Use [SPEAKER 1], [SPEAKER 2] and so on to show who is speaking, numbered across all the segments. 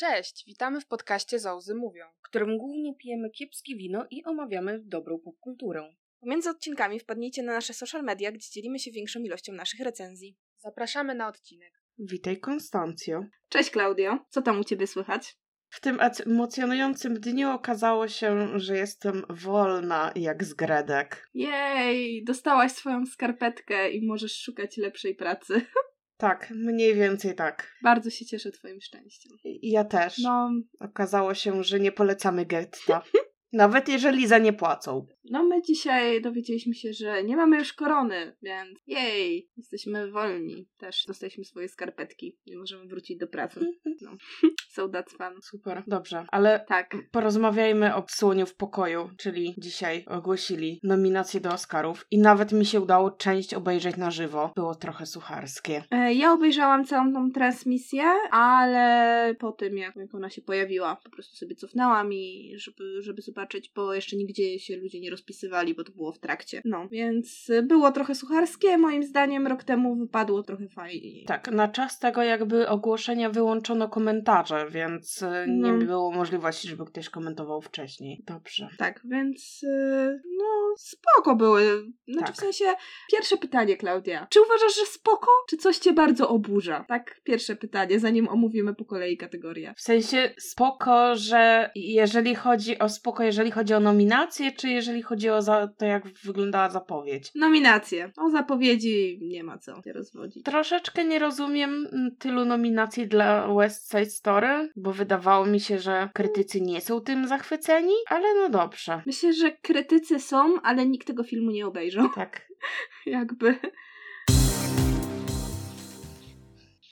[SPEAKER 1] Cześć, witamy w podcaście Zauzy Mówią.
[SPEAKER 2] w którym głównie pijemy kiepskie wino i omawiamy dobrą popkulturę.
[SPEAKER 3] Pomiędzy odcinkami wpadnijcie na nasze social media, gdzie dzielimy się większą ilością naszych recenzji.
[SPEAKER 1] Zapraszamy na odcinek.
[SPEAKER 2] Witaj Konstancjo.
[SPEAKER 3] Cześć Klaudio, co tam u Ciebie słychać?
[SPEAKER 2] W tym emocjonującym dniu okazało się, że jestem wolna jak z gredek.
[SPEAKER 3] Jej, dostałaś swoją skarpetkę i możesz szukać lepszej pracy.
[SPEAKER 2] Tak, mniej więcej tak.
[SPEAKER 3] Bardzo się cieszę Twoim szczęściem.
[SPEAKER 2] Ja też.
[SPEAKER 3] No,
[SPEAKER 2] Okazało się, że nie polecamy getta. Nawet jeżeli za nie płacą.
[SPEAKER 3] no my dzisiaj dowiedzieliśmy się, że nie mamy już korony, więc jej, jesteśmy wolni. Też dostaliśmy swoje skarpetki i możemy wrócić do pracy. No, so that's fun.
[SPEAKER 2] Super, dobrze. Ale
[SPEAKER 3] Tak,
[SPEAKER 2] porozmawiajmy o Słoniu w pokoju, czyli dzisiaj ogłosili nominacje do Oscarów i nawet mi się udało część obejrzeć na żywo. Było trochę sucharskie.
[SPEAKER 3] E, Ja obejrzałam całą tą transmisję, ale po tym, jak, jak ona się pojawiła, po prostu sobie cofnęłam i żeby, żeby zobaczyć, bo jeszcze nigdzie się ludzie nie rozpisywali, bo to było w trakcie. No, więc było trochę sucharskie, moim zdaniem rok temu wypadło trochę fajniej.
[SPEAKER 2] Tak, na czas tego jakby ogłoszenia wyłączono komentarze, więc y, nie
[SPEAKER 3] No.
[SPEAKER 2] było możliwości, żeby ktoś komentował wcześniej. Dobrze.
[SPEAKER 3] Tak, więc e, no spoko były. Znaczy
[SPEAKER 2] Tak.
[SPEAKER 3] w sensie, pierwsze pytanie, Klaudia. Czy uważasz, że spoko, czy coś cię bardzo oburza? Tak, pierwsze pytanie, zanim omówimy po kolei kategorie.
[SPEAKER 2] W sensie spoko, że jeżeli chodzi o spoko, jeżeli chodzi o nominację, czy jeżeli chodzi o za, to, jak wyglądała zapowiedź?
[SPEAKER 3] Nominacje. O zapowiedzi nie ma co się rozwodzić.
[SPEAKER 2] Troszeczkę nie rozumiem mm, tylu nominacji dla West Side Story, bo wydawało mi się, że krytycy nie są tym zachwyceni, ale no dobrze.
[SPEAKER 3] Myślę, że krytycy są, ale nikt tego filmu nie obejrzał.
[SPEAKER 2] Tak.
[SPEAKER 3] Jakby.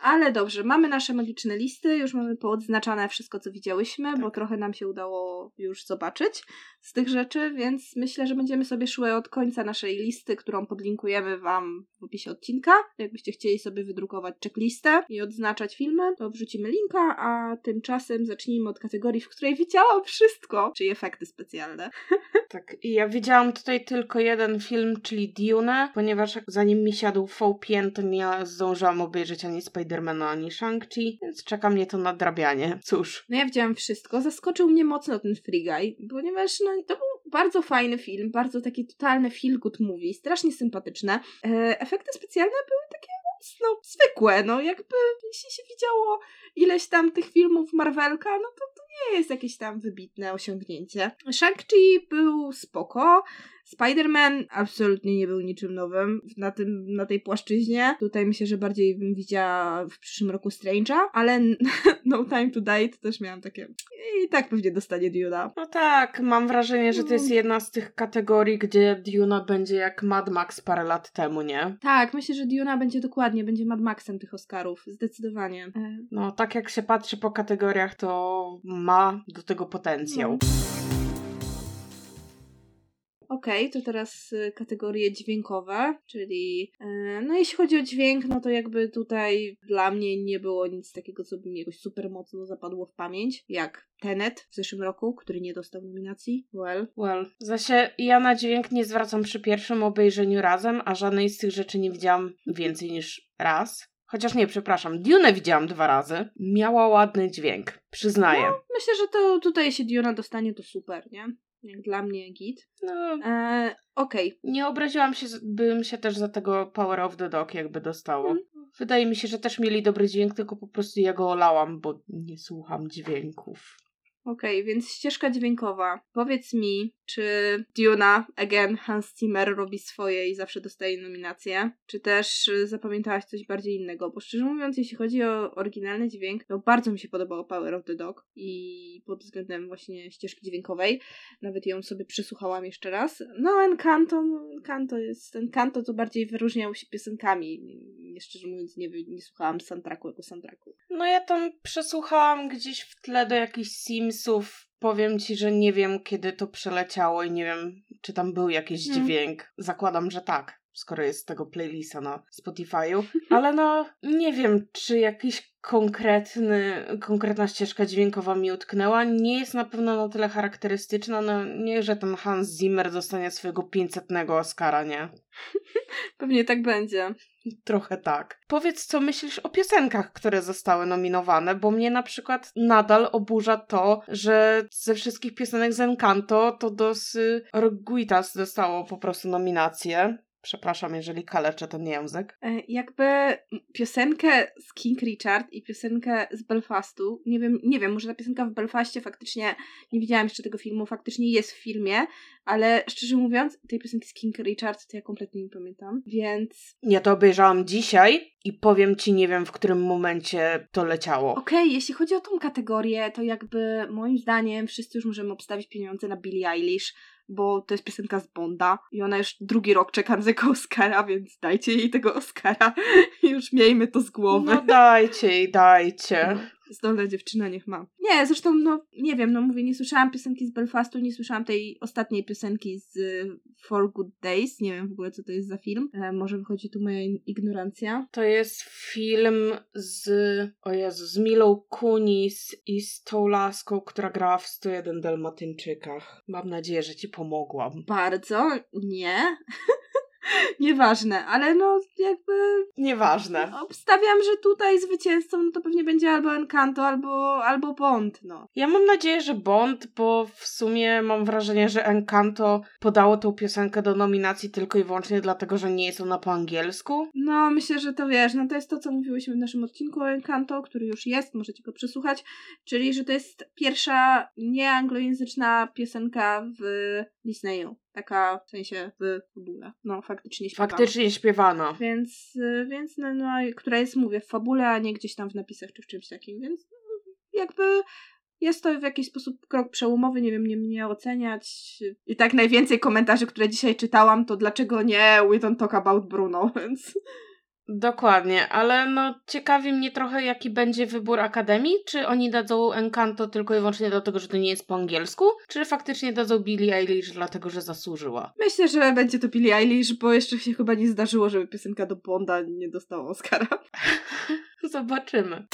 [SPEAKER 3] Ale dobrze, mamy nasze magiczne listy, już mamy poodznaczane wszystko, co widziałyśmy, bo trochę nam się udało już zobaczyć z tych rzeczy, więc myślę, że będziemy sobie szły od końca naszej listy, którą podlinkujemy Wam w opisie odcinka. Jakbyście chcieli sobie wydrukować checklistę i odznaczać filmy, to wrzucimy linka, a tymczasem zacznijmy od kategorii, w której widziałam wszystko, czyli efekty specjalne.
[SPEAKER 2] Tak, i ja widziałam tutaj tylko jeden film, czyli Dune, ponieważ zanim mi siadł VPN, to nie zdążyłam obejrzeć ani Spidermana, ani Shang-Chi, więc czeka mnie to nadrabianie. Cóż.
[SPEAKER 3] No ja widziałam wszystko. Zaskoczył mnie mocno ten Free Guy, ponieważ no, to był bardzo fajny film, bardzo taki totalny feel good movie, strasznie sympatyczne. E, efekty specjalne były takie no, zwykłe, no jakby jeśli się widziało ileś tam tych filmów Marvelka, no to to nie jest jakieś tam wybitne osiągnięcie. Shang-Chi był spoko, Spider-Man absolutnie nie był niczym nowym na, tym, na tej płaszczyźnie. Tutaj myślę, że bardziej bym widziała w przyszłym roku Strange'a, ale No Time to Die to też miałam takie i tak pewnie dostanie Duna.
[SPEAKER 2] No tak, mam wrażenie, że to jest jedna z tych kategorii, gdzie Duna będzie jak Mad Max parę lat temu, nie?
[SPEAKER 3] Tak, myślę, że Duna będzie dokładnie, będzie Mad Maxem tych Oscarów, zdecydowanie.
[SPEAKER 2] No, tak jak się patrzy po kategoriach, to ma do tego potencjał.
[SPEAKER 3] No. Okej, to teraz y, kategorie dźwiękowe, czyli e, no jeśli chodzi o dźwięk, no to jakby tutaj dla mnie nie było nic takiego, co by mi jakoś super mocno zapadło w pamięć, jak Tenet w zeszłym roku, który nie dostał nominacji. Well,
[SPEAKER 2] Well, zasie ja na dźwięk nie zwracam przy pierwszym obejrzeniu razem, a żadnej z tych rzeczy nie widziałam więcej niż raz. Chociaż nie, przepraszam, Dune widziałam dwa razy. Miała ładny dźwięk, przyznaję.
[SPEAKER 3] myślę, że to tutaj jeśli Duna dostanie, to super, nie? Jak dla mnie git.
[SPEAKER 2] No,
[SPEAKER 3] E, Okej,
[SPEAKER 2] nie obraziłam się, bym się też za tego Power of the Dog jakby dostało.
[SPEAKER 3] Mm.
[SPEAKER 2] Wydaje mi się, że też mieli dobry dźwięk, tylko po prostu ja go olałam, bo nie słucham dźwięków.
[SPEAKER 3] Okej, więc ścieżka dźwiękowa. Powiedz mi, czy Duna, again, Hans Zimmer robi swoje i zawsze dostaje nominację, czy też zapamiętałaś coś bardziej innego? Bo szczerze mówiąc, jeśli chodzi o oryginalny dźwięk, to bardzo mi się podobało Power of the Dog i pod względem właśnie ścieżki dźwiękowej, nawet ją sobie przesłuchałam jeszcze raz. No, Encanto, no, Encanto jest, Encanto to bardziej wyróżniał się piosenkami. Nie, szczerze mówiąc, nie, nie słuchałam soundtracku jako soundtracku.
[SPEAKER 2] No ja tam przesłuchałam gdzieś w tle do jakichś Powiem ci, że nie wiem kiedy to przeleciało i nie wiem, czy tam był jakiś
[SPEAKER 3] Hmm.
[SPEAKER 2] dźwięk. Zakładam, że tak. Skoro jest z tego playlista na Spotify'u. Ale no, nie wiem, czy jakiś konkretny, konkretna ścieżka dźwiękowa mi utknęła. Nie jest na pewno na tyle charakterystyczna. No, nie, że ten Hans Zimmer dostanie swojego 500 Oscara, nie?
[SPEAKER 3] Pewnie tak będzie.
[SPEAKER 2] Trochę tak. Powiedz, co myślisz o piosenkach, które zostały nominowane, bo mnie na przykład nadal oburza to, że ze wszystkich piosenek z Encanto to dos Orguitas dostało po prostu nominację. Przepraszam, jeżeli kaleczę ten język.
[SPEAKER 3] E, jakby piosenkę z King Richard i piosenkę z Belfastu, nie wiem, nie wiem, może ta piosenka w Belfaście faktycznie, nie widziałam jeszcze tego filmu, faktycznie jest w filmie, ale szczerze mówiąc, tej piosenki z King Richard to ja kompletnie nie pamiętam, więc...
[SPEAKER 2] Ja to obejrzałam dzisiaj i powiem ci, nie wiem w którym momencie to leciało.
[SPEAKER 3] Okej, okay, jeśli chodzi o tą kategorię, to jakby moim zdaniem wszyscy już możemy obstawić pieniądze na Billie Eilish, bo to jest piosenka z Bonda i ona już drugi rok czeka na tego Oscara, więc dajcie jej tego Oscara już miejmy to z głowy.
[SPEAKER 2] No dajcie jej, dajcie.
[SPEAKER 3] Zdolna dziewczyna niech ma. Nie, zresztą, no, nie wiem, no mówię, nie słyszałam piosenki z Belfastu, nie słyszałam tej ostatniej piosenki z For Good Days, nie wiem w ogóle, co to jest za film. E, może wychodzi tu moja ignorancja.
[SPEAKER 2] To jest film z, o Jezu, z Milą Kunis i z tą laską, która grała w 101 Dalmatyńczykach. Mam nadzieję, że ci pomogłam.
[SPEAKER 3] Bardzo, nie. Nieważne, ale no jakby...
[SPEAKER 2] Nieważne.
[SPEAKER 3] Obstawiam, że tutaj zwycięzcą no to pewnie będzie albo Encanto, albo, albo Bond, no.
[SPEAKER 2] Ja mam nadzieję, że Bond, bo w sumie mam wrażenie, że Encanto podało tą piosenkę do nominacji tylko i wyłącznie dlatego, że nie jest ona po angielsku.
[SPEAKER 3] No, myślę, że to wiesz, no to jest to, co mówiłyśmy w naszym odcinku o Encanto, który już jest, możecie go przesłuchać, czyli, że to jest pierwsza nieanglojęzyczna piosenka w Disneyu. Taka w sensie w fabule. No, faktycznie śpiewana.
[SPEAKER 2] Faktycznie śpiewana.
[SPEAKER 3] Więc, y, więc no, no, która jest, mówię, w fabule, a nie gdzieś tam w napisach czy w czymś takim, więc no, jakby jest to w jakiś sposób krok przełomowy, nie wiem, nie mnie oceniać. I tak najwięcej komentarzy, które dzisiaj czytałam, to dlaczego nie We don't talk about Bruno, więc...
[SPEAKER 2] Dokładnie, ale no ciekawi mnie trochę, jaki będzie wybór Akademii. Czy oni dadzą Encanto tylko i wyłącznie dlatego, że to nie jest po angielsku? Czy faktycznie dadzą Billie Eilish dlatego, że zasłużyła?
[SPEAKER 3] Myślę, że będzie to Billie Eilish, bo jeszcze się chyba nie zdarzyło, żeby piosenka do Bonda nie dostała Oscara.
[SPEAKER 2] Zobaczymy.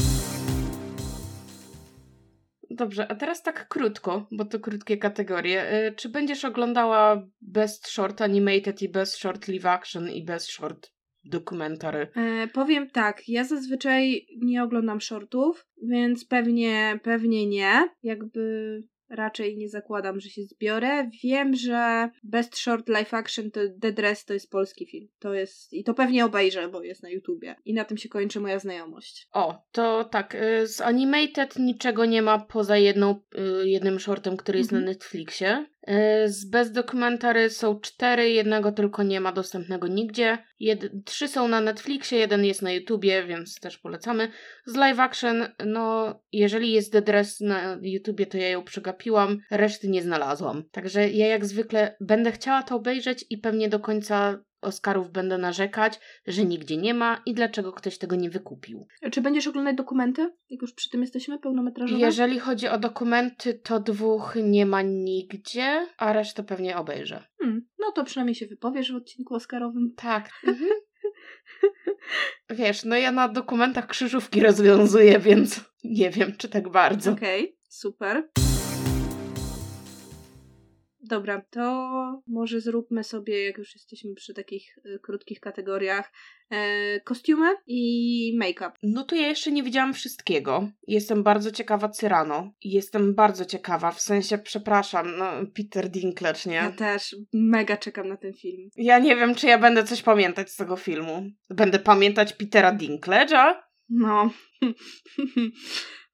[SPEAKER 2] Dobrze, a teraz tak krótko, bo to krótkie kategorie. Y, czy będziesz oglądała Best Short Animated i Best Short Live Action i Best Short dokumentary?
[SPEAKER 3] E, powiem tak, ja zazwyczaj nie oglądam shortów, więc pewnie, pewnie nie. Jakby raczej nie zakładam, że się zbiorę. Wiem, że Best Short Live Action to The Dress to jest polski film. To jest i to pewnie obejrzę, bo jest na YouTubie. I na tym się kończy moja znajomość.
[SPEAKER 2] O, to tak, y, z Animated niczego nie ma poza jedną, y, jednym shortem, który jest mhm. na Netflixie. Y, z bez dokumentary są cztery, jednego tylko nie ma dostępnego nigdzie. Jed trzy są na Netflixie, jeden jest na YouTubie, więc też polecamy. Z live action, no, jeżeli jest The Dress na YouTubie, to ja ją przegapiłam, reszty nie znalazłam. Także ja jak zwykle będę chciała to obejrzeć i pewnie do końca Oscarów będę narzekać, że nigdzie nie ma i dlaczego ktoś tego nie wykupił.
[SPEAKER 3] Czy będziesz oglądać dokumenty? Jak już przy tym jesteśmy, pełnometrażowe?
[SPEAKER 2] Jeżeli chodzi o dokumenty, to dwóch nie ma nigdzie, a resztę pewnie obejrzę.
[SPEAKER 3] Hmm, no to przynajmniej się wypowiesz w odcinku Oscarowym.
[SPEAKER 2] Tak. Mhm. Wiesz, no ja na dokumentach krzyżówki rozwiązuję, więc nie wiem, czy tak bardzo.
[SPEAKER 3] Okej, okay, super. Dobra, to może zróbmy sobie, jak już jesteśmy przy takich y, krótkich kategoriach, e, kostiumy i make-up.
[SPEAKER 2] No to ja jeszcze nie widziałam wszystkiego. Jestem bardzo ciekawa Cyrano. Jestem bardzo ciekawa, w sensie, przepraszam, no Peter Dinklage, nie?
[SPEAKER 3] Ja też mega czekam na ten film.
[SPEAKER 2] Ja nie wiem, czy ja będę coś pamiętać z tego filmu. Będę pamiętać Petera Dinklage'a?
[SPEAKER 3] No.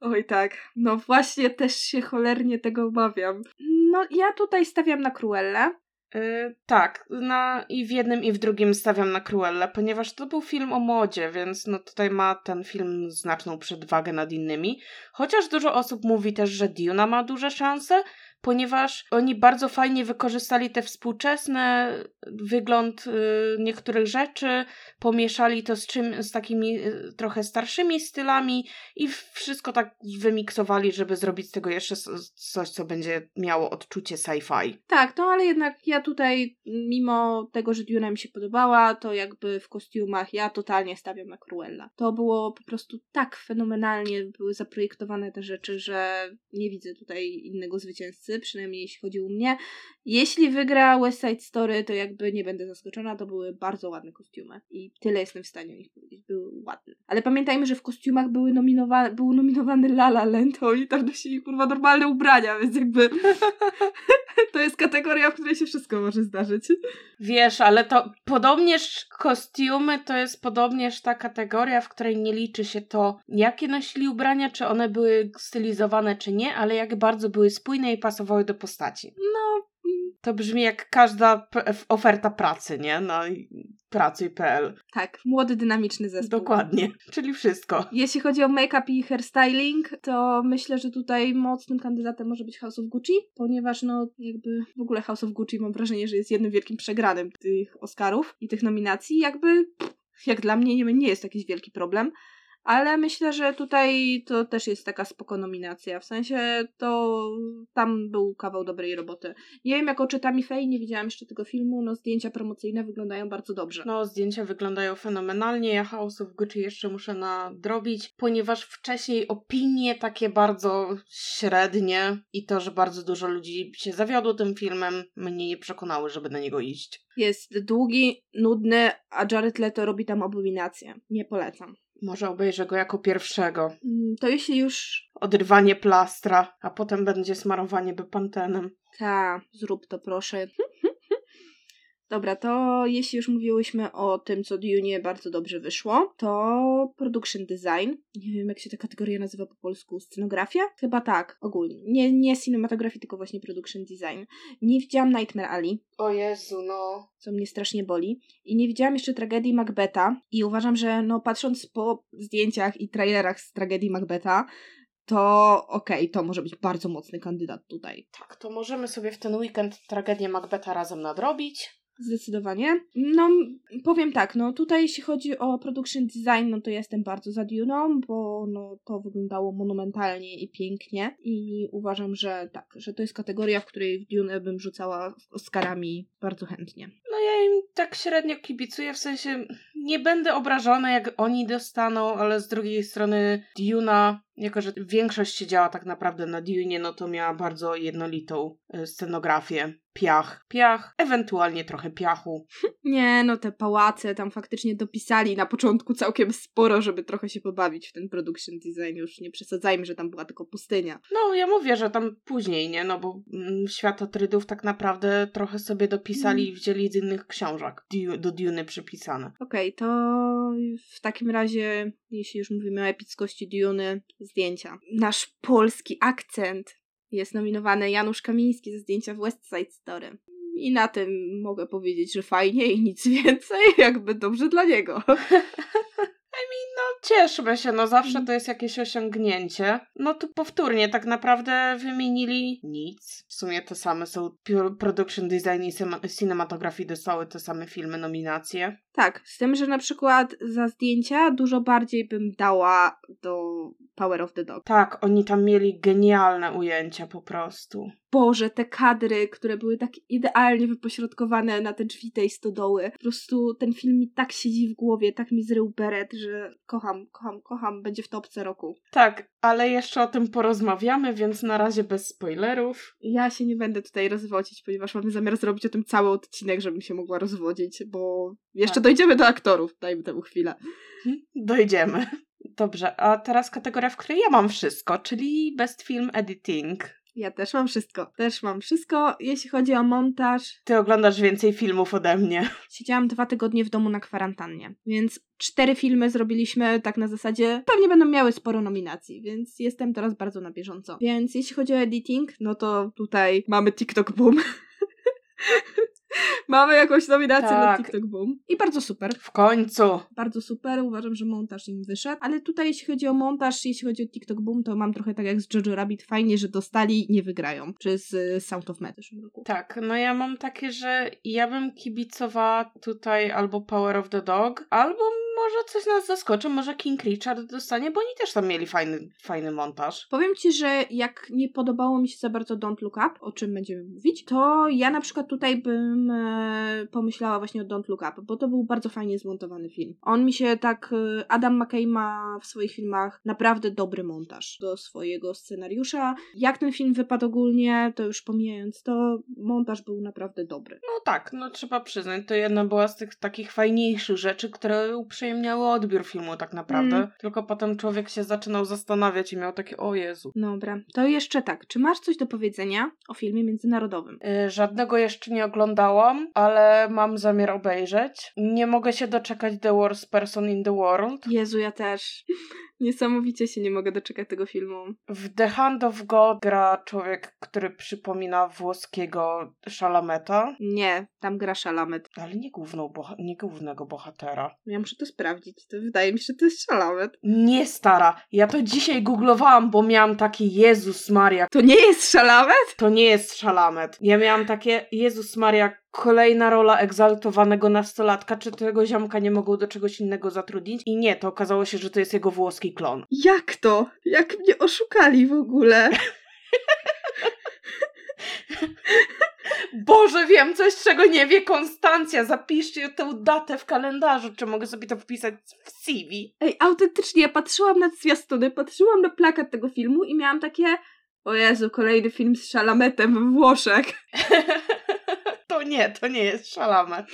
[SPEAKER 3] Oj tak, no właśnie też się cholernie tego obawiam. No ja tutaj stawiam na Cruella.
[SPEAKER 2] Yy, tak, na, i w jednym i w drugim stawiam na Cruella, ponieważ to był film o modzie, więc no tutaj ma ten film znaczną przewagę nad innymi. Chociaż dużo osób mówi też, że Duna ma duże szanse, ponieważ oni bardzo fajnie wykorzystali te współczesne wygląd y, niektórych rzeczy, pomieszali to z czym z takimi y, trochę starszymi stylami i wszystko tak wymiksowali, żeby zrobić z tego jeszcze coś, co będzie miało odczucie sci-fi.
[SPEAKER 3] Tak, no ale jednak ja tutaj, mimo tego, że Duna mi się podobała, to jakby w kostiumach ja totalnie stawiam na Cruella. To było po prostu tak fenomenalnie były zaprojektowane te rzeczy, że nie widzę tutaj innego zwycięzcy, przynajmniej jeśli chodzi o mnie. Jeśli wygra West Side Story, to jakby nie będę zaskoczona, to były bardzo ładne kostiumy i tyle jestem w stanie o nich powiedzieć, były ładne. Ale pamiętajmy, że w kostiumach były nominowane, był nominowany La La Land, oni tam nosili kurwa normalne ubrania, więc jakby to jest kategoria, w której się wszystko może zdarzyć.
[SPEAKER 2] Wiesz, ale to podobnież kostiumy to jest podobnież ta kategoria, w której nie liczy się to, jakie nosili ubrania, czy one były stylizowane, czy nie, ale jak bardzo były spójne i pasowały do postaci.
[SPEAKER 3] No,
[SPEAKER 2] to brzmi jak każda oferta pracy, nie? Na pracuj.pl.
[SPEAKER 3] Tak, młody, dynamiczny zespół.
[SPEAKER 2] Dokładnie, czyli wszystko.
[SPEAKER 3] Jeśli chodzi o make-up i hairstyling, to myślę, że tutaj mocnym kandydatem może być House of Gucci, ponieważ no jakby w ogóle House of Gucci mam wrażenie, że jest jednym wielkim przegranym tych Oscarów i tych nominacji. Jakby jak dla mnie nie, nie jest jakiś wielki problem. Ale myślę, że tutaj to też jest taka spoko nominacja. W sensie to tam był kawał dobrej roboty. Nie wiem, jak oczytami Fej, nie widziałam jeszcze tego filmu. No, zdjęcia promocyjne wyglądają bardzo dobrze.
[SPEAKER 2] No, zdjęcia wyglądają fenomenalnie. Ja House of Gucci jeszcze muszę nadrobić, ponieważ wcześniej opinie takie bardzo średnie i to, że bardzo dużo ludzi się zawiodło tym filmem, mnie nie przekonały, żeby na niego iść.
[SPEAKER 3] Jest długi, nudny, a Jared Leto robi tam abominację. Nie polecam.
[SPEAKER 2] Może obejrzę go jako pierwszego.
[SPEAKER 3] Mm, to jeśli już.
[SPEAKER 2] Odrywanie plastra, a potem będzie smarowanie bepantenem.
[SPEAKER 3] Ta, zrób to proszę. Dobra, to jeśli już mówiłyśmy o tym, co Dune bardzo dobrze wyszło, to production design. Nie wiem, jak się ta kategoria nazywa po polsku. Scenografia? Chyba tak, ogólnie. Nie, nie cinematografii, tylko właśnie production design. Nie widziałam Nightmare Alley.
[SPEAKER 2] O Jezu, no.
[SPEAKER 3] Co mnie strasznie boli. I nie widziałam jeszcze tragedii Macbeta. I uważam, że no patrząc po zdjęciach i trailerach z tragedii Macbeta, to okej, okay, to może być bardzo mocny kandydat tutaj.
[SPEAKER 2] Tak, to możemy sobie w ten weekend tragedię Macbeta razem nadrobić.
[SPEAKER 3] Zdecydowanie. No, powiem tak, no tutaj jeśli chodzi o production design, no to jestem bardzo za Dune'ą, bo no to wyglądało monumentalnie i pięknie i uważam, że tak, że to jest kategoria, w której w Dune bym rzucała Oscarami bardzo chętnie.
[SPEAKER 2] No ja im tak średnio kibicuję, w sensie nie będę obrażona jak oni dostaną, ale z drugiej strony Duna jako że większość siedziała tak naprawdę na Dune, no to miała bardzo jednolitą e, scenografię. Piach, piach, ewentualnie trochę piachu.
[SPEAKER 3] Nie, no te pałace tam faktycznie dopisali na początku całkiem sporo, żeby trochę się pobawić w ten production design. Już nie przesadzajmy, że tam była tylko pustynia.
[SPEAKER 2] No, ja mówię, że tam później, nie? No bo mm, Światotrydów tak naprawdę trochę sobie dopisali mm. i wzięli z innych książek do Duny przypisane.
[SPEAKER 3] Okej, okay, to w takim razie, jeśli już mówimy o epickości Duny, zdjęcia. Nasz polski akcent jest nominowany Janusz Kamiński ze zdjęcia w West Side Story. I na tym mogę powiedzieć, że fajnie i nic więcej, jakby dobrze dla niego.
[SPEAKER 2] I mean, no cieszmy się, no zawsze to jest jakieś osiągnięcie. No tu powtórnie tak naprawdę wymienili nic. W sumie te same są production design i cinematografii dostały te same filmy, nominacje.
[SPEAKER 3] Tak, z tym, że na przykład za zdjęcia dużo bardziej bym dała do Power of the Dog.
[SPEAKER 2] Tak, oni tam mieli genialne ujęcia po prostu.
[SPEAKER 3] Boże, te kadry, które były tak idealnie wypośrodkowane na te drzwi tej stodoły. Po prostu ten film mi tak siedzi w głowie, tak mi zrył beret, że kocham, kocham, kocham, będzie w topce roku.
[SPEAKER 2] Tak, ale jeszcze o tym porozmawiamy, więc na razie bez spoilerów.
[SPEAKER 3] Ja się nie będę tutaj rozwodzić, ponieważ mamy zamiar zrobić o tym cały odcinek, żebym się mogła rozwodzić, bo jeszcze tak. dojdziemy do aktorów, dajmy temu chwilę.
[SPEAKER 2] Dojdziemy. Dobrze, a teraz kategoria, w której ja mam wszystko, czyli Best Film Editing.
[SPEAKER 3] Ja też mam wszystko. Też mam wszystko, jeśli chodzi o montaż.
[SPEAKER 2] Ty oglądasz więcej filmów ode mnie.
[SPEAKER 3] Siedziałam dwa tygodnie w domu na kwarantannie, więc cztery filmy zrobiliśmy tak na zasadzie, pewnie będą miały sporo nominacji, więc jestem teraz bardzo na bieżąco. Więc jeśli chodzi o editing, no to tutaj mamy TikTok Boom. Mamy jakąś nominację na
[SPEAKER 2] Tak.
[SPEAKER 3] TikTok Boom. I bardzo super.
[SPEAKER 2] W końcu.
[SPEAKER 3] Bardzo super. Uważam, że montaż im wyszedł. Ale tutaj, jeśli chodzi o montaż, jeśli chodzi o TikTok Boom, to mam trochę tak jak z Jojo Rabbit. Fajnie, że dostali, nie wygrają. Czy z Sound of Metal w zeszłym roku.
[SPEAKER 2] Tak, no ja mam takie, że ja bym kibicowała tutaj albo Power of the Dog, albo może coś nas zaskoczy, może King Richard dostanie, bo oni też tam mieli fajny, fajny montaż.
[SPEAKER 3] Powiem ci, że jak nie podobało mi się za bardzo Don't Look Up, o czym będziemy mówić, to ja na przykład tutaj bym e, pomyślała właśnie o Don't Look Up, bo to był bardzo fajnie zmontowany film. On mi się tak. E, Adam McKay ma w swoich filmach naprawdę dobry montaż do swojego scenariusza. Jak ten film wypadł ogólnie, to już pomijając to, montaż był naprawdę dobry.
[SPEAKER 2] No tak, no trzeba przyznać, to jedna była z tych takich fajniejszych rzeczy, które uprzyjemniały odbiór filmu tak naprawdę.
[SPEAKER 3] Mm.
[SPEAKER 2] Tylko potem człowiek się zaczynał zastanawiać i miał takie, o Jezu.
[SPEAKER 3] Dobra, to jeszcze tak. Czy masz coś do powiedzenia o filmie międzynarodowym?
[SPEAKER 2] Y, Żadnego jeszcze nie oglądałam, ale mam zamiar obejrzeć. Nie mogę się doczekać The Worst Person in the World.
[SPEAKER 3] Jezu, ja też. Niesamowicie się nie mogę doczekać tego filmu.
[SPEAKER 2] W The Hand of God gra człowiek, który przypomina włoskiego Szalameta,
[SPEAKER 3] Nie, tam gra Szalamet.
[SPEAKER 2] ale nie, główną boha- nie głównego bohatera.
[SPEAKER 3] Ja muszę to sprawdzić. To wydaje mi się, że to jest Szalamet.
[SPEAKER 2] Nie stara, ja to dzisiaj googlowałam, bo miałam taki Jezus Maria,
[SPEAKER 3] To nie jest Szalamet?
[SPEAKER 2] to nie jest Szalamet. Ja miałam takie Jezus Maria, kolejna rola egzaltowanego nastolatka, czy tego ziomka nie mogą do czegoś innego zatrudnić? I nie, to okazało się, że to jest jego włoski klon.
[SPEAKER 3] Jak to? Jak mnie oszukali w ogóle?
[SPEAKER 2] Boże, wiem coś, czego nie wie Konstancja. Zapiszcie tę datę w kalendarzu, czy mogę sobie to wpisać w CV.
[SPEAKER 3] Ej, autentycznie, ja patrzyłam na zwiastuny, patrzyłam na plakat tego filmu i miałam takie o Jezu, kolejny film z Szalametem we Włoszech.
[SPEAKER 2] To nie, to nie jest szalamet.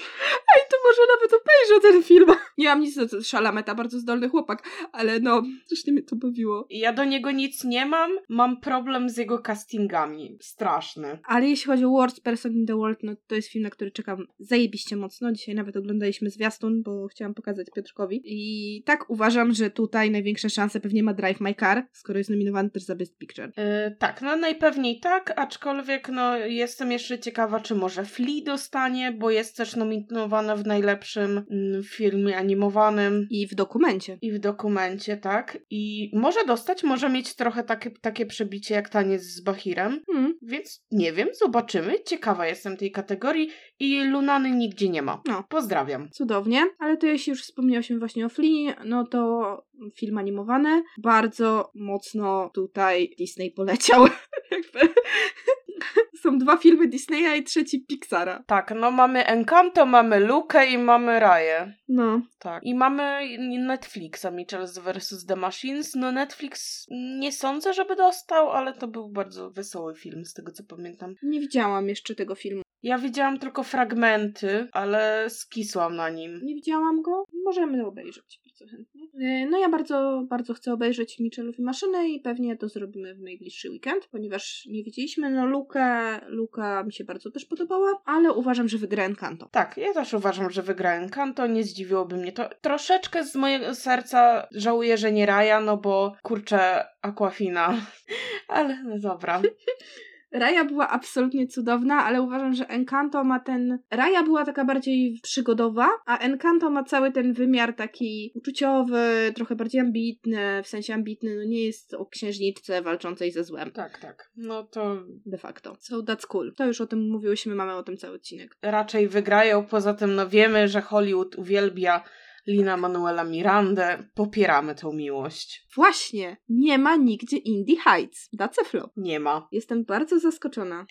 [SPEAKER 3] Ej, to może nawet obejrzę ten film. Nie mam nic do Szalameta, bardzo zdolny chłopak, ale no, strasznie mnie to bawiło.
[SPEAKER 2] Ja do niego nic nie mam, mam problem z jego castingami. Straszny.
[SPEAKER 3] Ale jeśli chodzi o Worst Person in the World, no to jest film, na który czekam zajebiście mocno. Dzisiaj nawet oglądaliśmy zwiastun, bo chciałam pokazać Piotrkowi. I tak uważam, że tutaj największe szanse pewnie ma Drive My Car, skoro jest nominowany też za Best Picture.
[SPEAKER 2] Yy, tak, no najpewniej tak, aczkolwiek no jestem jeszcze ciekawa, czy może Flea dostanie, bo jest też nominowana w najlepszym mm, filmie animowanym.
[SPEAKER 3] I w dokumencie.
[SPEAKER 2] I w dokumencie, tak. I może dostać, może mieć trochę takie, takie przebicie jak taniec z Bahirem.
[SPEAKER 3] Hmm.
[SPEAKER 2] Więc nie wiem, zobaczymy. Ciekawa jestem tej kategorii i Lunany nigdzie nie ma.
[SPEAKER 3] No.
[SPEAKER 2] Pozdrawiam.
[SPEAKER 3] Cudownie, ale to jeśli już wspomniałyśmy właśnie o Flea, no to film animowany. Bardzo mocno tutaj Disney poleciał. Są dwa filmy Disneya i trzeci Pixara.
[SPEAKER 2] Tak, no mamy Encanto, mamy Lukę i mamy Raję.
[SPEAKER 3] No.
[SPEAKER 2] Tak. I mamy Netflixa, Mitchells vs. The Machines. No Netflix nie sądzę, żeby dostał, ale to był bardzo wesoły film, z tego co pamiętam.
[SPEAKER 3] Nie widziałam jeszcze tego filmu.
[SPEAKER 2] Ja widziałam tylko fragmenty, ale skisłam na nim.
[SPEAKER 3] Nie widziałam go. Możemy obejrzeć bardzo chętnie. E, No ja bardzo, bardzo chcę obejrzeć Mitchellów i Maszynę i pewnie to zrobimy w najbliższy weekend, ponieważ nie widzieliśmy. No Luka, Luka mi się bardzo też podobała, ale uważam, że wygra Encanto.
[SPEAKER 2] Tak, ja też uważam, że wygra Encanto, nie zdziwiłoby mnie to. Troszeczkę z mojego serca żałuję, że nie Raja, no bo kurczę, Aquafina. Ale no dobra.
[SPEAKER 3] Raja była absolutnie cudowna, ale uważam, że Encanto ma ten. Raja była taka bardziej przygodowa, a Encanto ma cały ten wymiar taki uczuciowy, trochę bardziej ambitny, w sensie ambitny, no nie jest o księżniczce walczącej ze złem.
[SPEAKER 2] Tak, tak. No to
[SPEAKER 3] De facto. So that's cool. To już o tym mówiłyśmy, mamy o tym cały odcinek.
[SPEAKER 2] raczej wygrają. Poza tym, no wiemy, że Hollywood uwielbia Lina Manuela Mirandę. Popieramy tą miłość.
[SPEAKER 3] Właśnie, nie ma nigdzie Indie Heights. Flop.
[SPEAKER 2] Nie ma.
[SPEAKER 3] Jestem bardzo zaskoczona.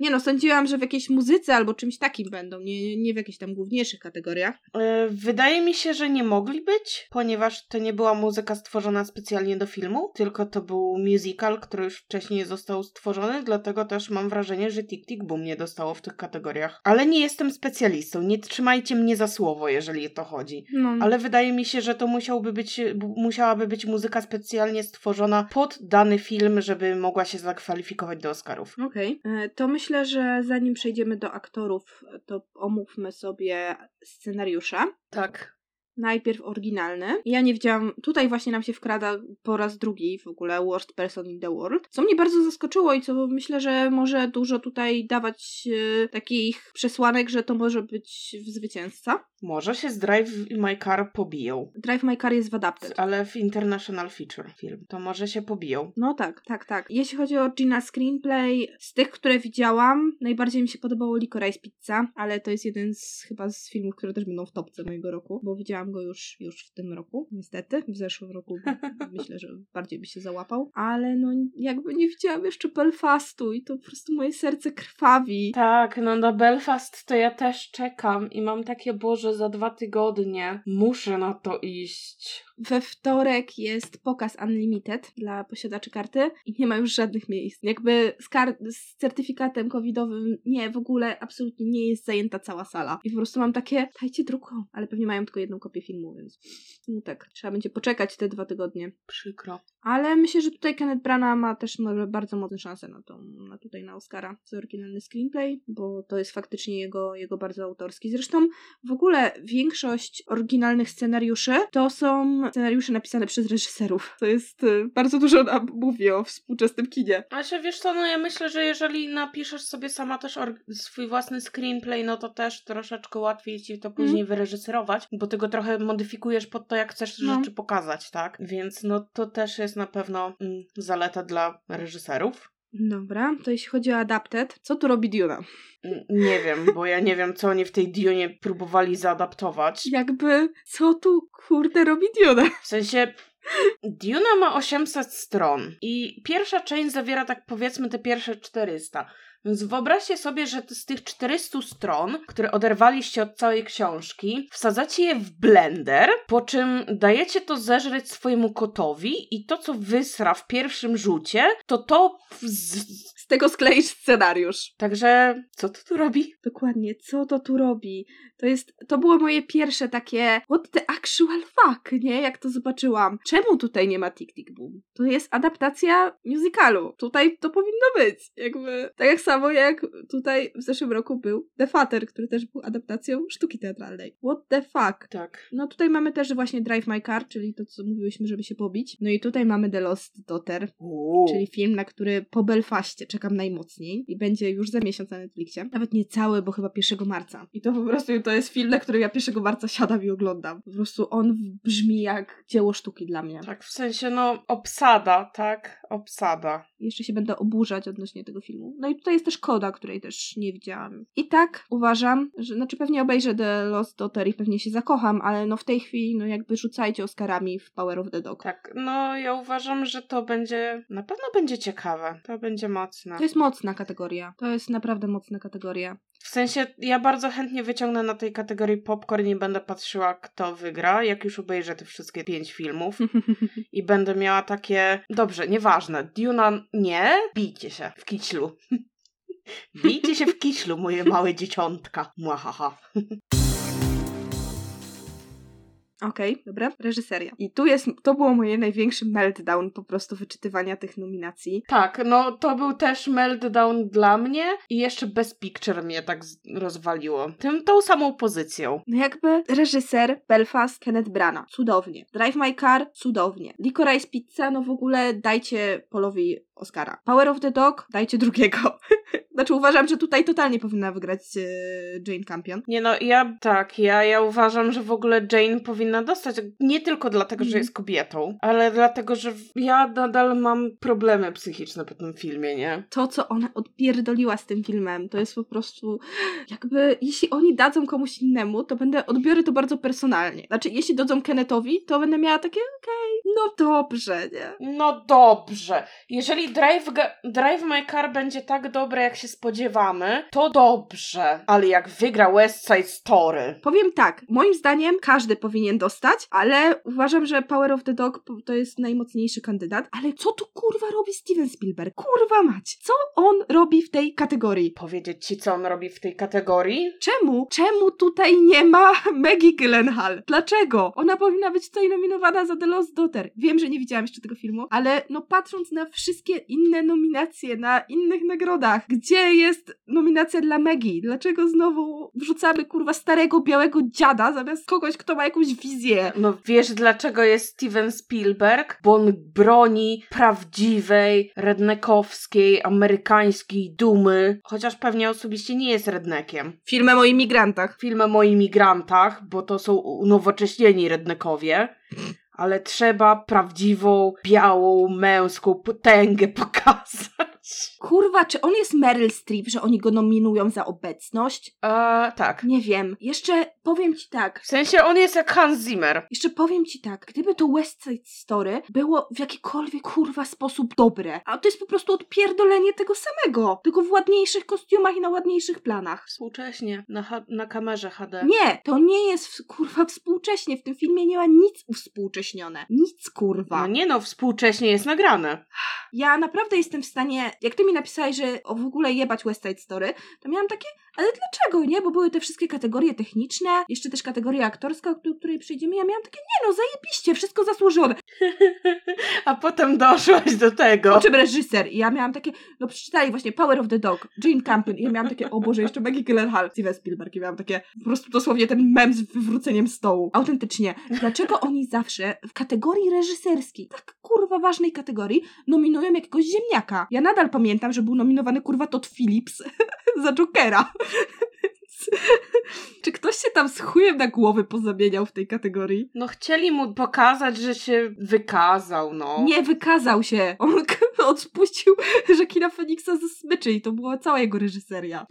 [SPEAKER 3] Nie no, sądziłam, że w jakiejś muzyce albo czymś takim będą, nie, nie w jakichś tam główniejszych kategoriach.
[SPEAKER 2] E, Wydaje mi się, że nie mogli być, ponieważ to nie była muzyka stworzona specjalnie do filmu, tylko to był musical, który już wcześniej został stworzony, dlatego też mam wrażenie, że Tik Tik Boom nie dostało w tych kategoriach. Ale nie jestem specjalistą, nie trzymajcie mnie za słowo, jeżeli o to chodzi.
[SPEAKER 3] No,
[SPEAKER 2] Ale wydaje mi się, że to musiałby być, musiałaby być muzyka specjalnie stworzona pod dany film, żeby mogła się zakwalifikować do Oscarów.
[SPEAKER 3] Okej. E, To myślę, że zanim przejdziemy do aktorów, to omówmy sobie scenariusze.
[SPEAKER 2] Tak.
[SPEAKER 3] Najpierw oryginalny. Ja nie widziałam, tutaj właśnie nam się wkrada po raz drugi w ogóle Worst Person in the World, co mnie bardzo zaskoczyło i co myślę, że może dużo tutaj dawać e, takich przesłanek, że to może być zwycięzca.
[SPEAKER 2] Może się z Drive My Car pobiją.
[SPEAKER 3] Drive My Car jest w Adapted.
[SPEAKER 2] Ale w International Feature film. To może się pobiją.
[SPEAKER 3] No tak, tak, tak. Jeśli chodzi o Gina Screenplay, z tych, które widziałam, najbardziej mi się podobało Licorice Pizza, ale to jest jeden z chyba z filmów, które też będą w topce mojego roku, bo widziałam go już, już w tym roku, niestety. W zeszłym roku myślę, że bardziej by się załapał, ale no jakby nie widziałam jeszcze Belfastu i to po prostu moje serce krwawi.
[SPEAKER 2] Tak, no na Belfast to ja też czekam i mam takie, Boże, za dwa tygodnie muszę na to iść.
[SPEAKER 3] We wtorek jest pokaz Unlimited dla posiadaczy karty i nie ma już żadnych miejsc. Jakby z, z certyfikatem covidowym nie, w ogóle absolutnie nie jest zajęta cała sala. I po prostu mam takie, dajcie drugą, ale pewnie mają tylko jedną kopię filmu, więc smutek. Trzeba będzie poczekać te dwa tygodnie.
[SPEAKER 2] Przykro.
[SPEAKER 3] Ale myślę, że tutaj Kenneth Branagh ma też bardzo mocne szanse na, tą, na tutaj na Oscara za oryginalny screenplay, bo to jest faktycznie jego, jego bardzo autorski. Zresztą w ogóle większość oryginalnych scenariuszy to są scenariusze napisane przez reżyserów. To jest y, bardzo dużo nam mówi o współczesnym kinie.
[SPEAKER 2] A się wiesz co, no ja myślę, że jeżeli napiszesz sobie sama też swój własny screenplay, no to też troszeczkę łatwiej ci to później mm. wyreżyserować, bo ty go trochę modyfikujesz pod to, jak chcesz no. rzeczy pokazać, tak? Więc no to też jest na pewno mm, zaleta dla reżyserów.
[SPEAKER 3] Dobra, to jeśli chodzi o Adapted, co tu robi Duna?
[SPEAKER 2] Nie wiem, bo ja nie wiem, co oni w tej Dionie próbowali zaadaptować.
[SPEAKER 3] Jakby, co tu kurde robi Duna?
[SPEAKER 2] W sensie, Duna ma 800 stron i pierwsza część zawiera tak powiedzmy te pierwsze 400. Więc wyobraźcie sobie, że z tych 400 stron, które oderwaliście od całej książki, wsadzacie je w blender, po czym dajecie to zeżreć swojemu kotowi i to, co wysra w pierwszym rzucie, to to z,
[SPEAKER 3] z tego skleisz scenariusz.
[SPEAKER 2] Także co to tu robi?
[SPEAKER 3] Dokładnie, co to tu robi? To jest, to było moje pierwsze takie what the actual fuck, nie? Jak to zobaczyłam. Czemu tutaj nie ma Tick Tick Boom? To jest adaptacja musicalu. Tutaj to powinno być. Jakby, tak jak samo jak tutaj w zeszłym roku był The Fater, który też był adaptacją sztuki teatralnej. What the fuck?
[SPEAKER 2] Tak.
[SPEAKER 3] No tutaj mamy też właśnie Drive My Car, czyli to, co mówiłyśmy, żeby się pobić. No i tutaj mamy The Lost Daughter, Uuu. czyli film, na który po Belfaście czekam najmocniej i będzie już za miesiąc na Netflixie. Nawet nie cały, bo chyba 1 marca. I to po prostu to jest film, na który ja 1 marca siadam i oglądam. Po prostu on brzmi jak dzieło sztuki dla mnie.
[SPEAKER 2] Tak, w sensie no obsada, tak? Obsada.
[SPEAKER 3] Jeszcze się będę oburzać odnośnie tego filmu. No i tutaj jest też Koda, której też nie widziałam. I tak uważam, że znaczy pewnie obejrzę The Lost Daughter i pewnie się zakocham, ale no w tej chwili no jakby rzucajcie Oscarami w Power of the Dog.
[SPEAKER 2] Tak, no ja uważam, że to będzie, na pewno będzie ciekawe. To będzie mocne.
[SPEAKER 3] To jest mocna kategoria. To jest naprawdę mocna kategoria.
[SPEAKER 2] W sensie, ja bardzo chętnie wyciągnę na tej kategorii popcorn i będę patrzyła, kto wygra, jak już obejrzę te wszystkie pięć filmów. I będę miała takie, dobrze, nieważne, Duna nie, bijcie się w kiślu. bijcie się w kiślu, moje małe dzieciątka. Mwahaha.
[SPEAKER 3] Okej, okay, dobra. Reżyseria. I tu jest, to było moje największy meltdown po prostu wyczytywania tych nominacji.
[SPEAKER 2] Tak, no to był też meltdown dla mnie i jeszcze Best Picture mnie tak rozwaliło. Tym, tą samą pozycją.
[SPEAKER 3] No jakby reżyser Belfast Kenneth Branagh. Cudownie. Drive My Car. Cudownie. Licorice Pizza, no w ogóle dajcie Polowi Oscara. Power of the Dog. Dajcie drugiego. Znaczy uważam, że tutaj totalnie powinna wygrać e, Jane Campion.
[SPEAKER 2] Nie no, ja tak, ja, ja uważam, że w ogóle Jane powinna dostać, nie tylko dlatego, że mhm. jest kobietą, ale dlatego, że ja nadal mam problemy psychiczne po tym filmie, nie?
[SPEAKER 3] To, co ona odpierdoliła z tym filmem, to jest po prostu jakby, jeśli oni dadzą komuś innemu, to będę, odbiorę to bardzo personalnie. Znaczy, jeśli dadzą Kennethowi, to będę miała takie, okej, okay, no dobrze, nie?
[SPEAKER 2] No dobrze. Jeżeli Drive, Drive My Car będzie tak dobre, jak się spodziewamy, to dobrze. Ale jak wygra West Side Story.
[SPEAKER 3] Powiem tak, moim zdaniem każdy powinien dostać, ale uważam, że Power of the Dog to jest najmocniejszy kandydat. Ale co tu kurwa robi Steven Spielberg? Kurwa mać! Co on robi w tej kategorii?
[SPEAKER 2] Powiedzieć ci, co on robi w tej kategorii?
[SPEAKER 3] Czemu? Czemu tutaj nie ma Maggie Gyllenhaal? Dlaczego? Ona powinna być tutaj nominowana za The Lost Daughter. Wiem, że nie widziałam jeszcze tego filmu, ale no patrząc na wszystkie inne nominacje, na innych nagrodach, gdzie Gdzie jest nominacja dla Megi? Dlaczego znowu wrzucamy kurwa starego białego dziada zamiast kogoś, kto ma jakąś wizję?
[SPEAKER 2] No wiesz dlaczego jest Steven Spielberg? Bo on broni prawdziwej, redneckowskiej, amerykańskiej dumy. Chociaż pewnie osobiście nie jest redneckiem.
[SPEAKER 3] Filmem o imigrantach.
[SPEAKER 2] Filmem o imigrantach, bo to są unowocześnieni redneckowie. Ale trzeba prawdziwą, białą, męską potęgę pokazać.
[SPEAKER 3] Kurwa, czy on jest Meryl Streep, że oni go nominują za obecność?
[SPEAKER 2] Tak.
[SPEAKER 3] Nie wiem. Jeszcze powiem ci tak.
[SPEAKER 2] W sensie on jest jak Hans Zimmer.
[SPEAKER 3] Jeszcze powiem ci tak, gdyby to West Side Story było w jakikolwiek kurwa sposób dobre, a to jest po prostu odpierdolenie tego samego, tylko w ładniejszych kostiumach i na ładniejszych planach.
[SPEAKER 2] Współcześnie, na, ha- na kamerze HD.
[SPEAKER 3] Nie, to nie jest w- kurwa współcześnie, w tym filmie nie ma nic uwspółcześnione. Nic kurwa.
[SPEAKER 2] No nie no, współcześnie jest nagrane.
[SPEAKER 3] Ja naprawdę jestem w stanie, jak ty mi napisałeś, że o w ogóle jebać West Side Story, to miałam takie, ale dlaczego, nie? Bo były te wszystkie kategorie techniczne, jeszcze też kategoria aktorska, do której przejdziemy. Ja miałam takie, nie no, zajebiście, wszystko zasłużone.
[SPEAKER 2] A potem doszłaś do tego.
[SPEAKER 3] Po czym reżyser? I ja miałam takie, no przeczytali właśnie Power of the Dog, Jane Campion i ja miałam takie, o Boże, jeszcze Maggie Gyllenhaal, Steven Spielberg i miałam takie, po prostu dosłownie ten mem z wywróceniem stołu. Autentycznie. Dlaczego oni zawsze w kategorii reżyserskiej, tak kurwa ważnej kategorii, nominują jakiegoś ziemniaka? Ja nadal pamiętam, że był nominowany kurwa Todd Phillips za Jokera. Czy ktoś się tam z chujem na głowy pozamieniał w tej kategorii?
[SPEAKER 2] No chcieli mu pokazać, że się wykazał, no.
[SPEAKER 3] Nie wykazał się. On, on spuścił Żakina Feniksa ze smyczy i to była cała jego reżyseria.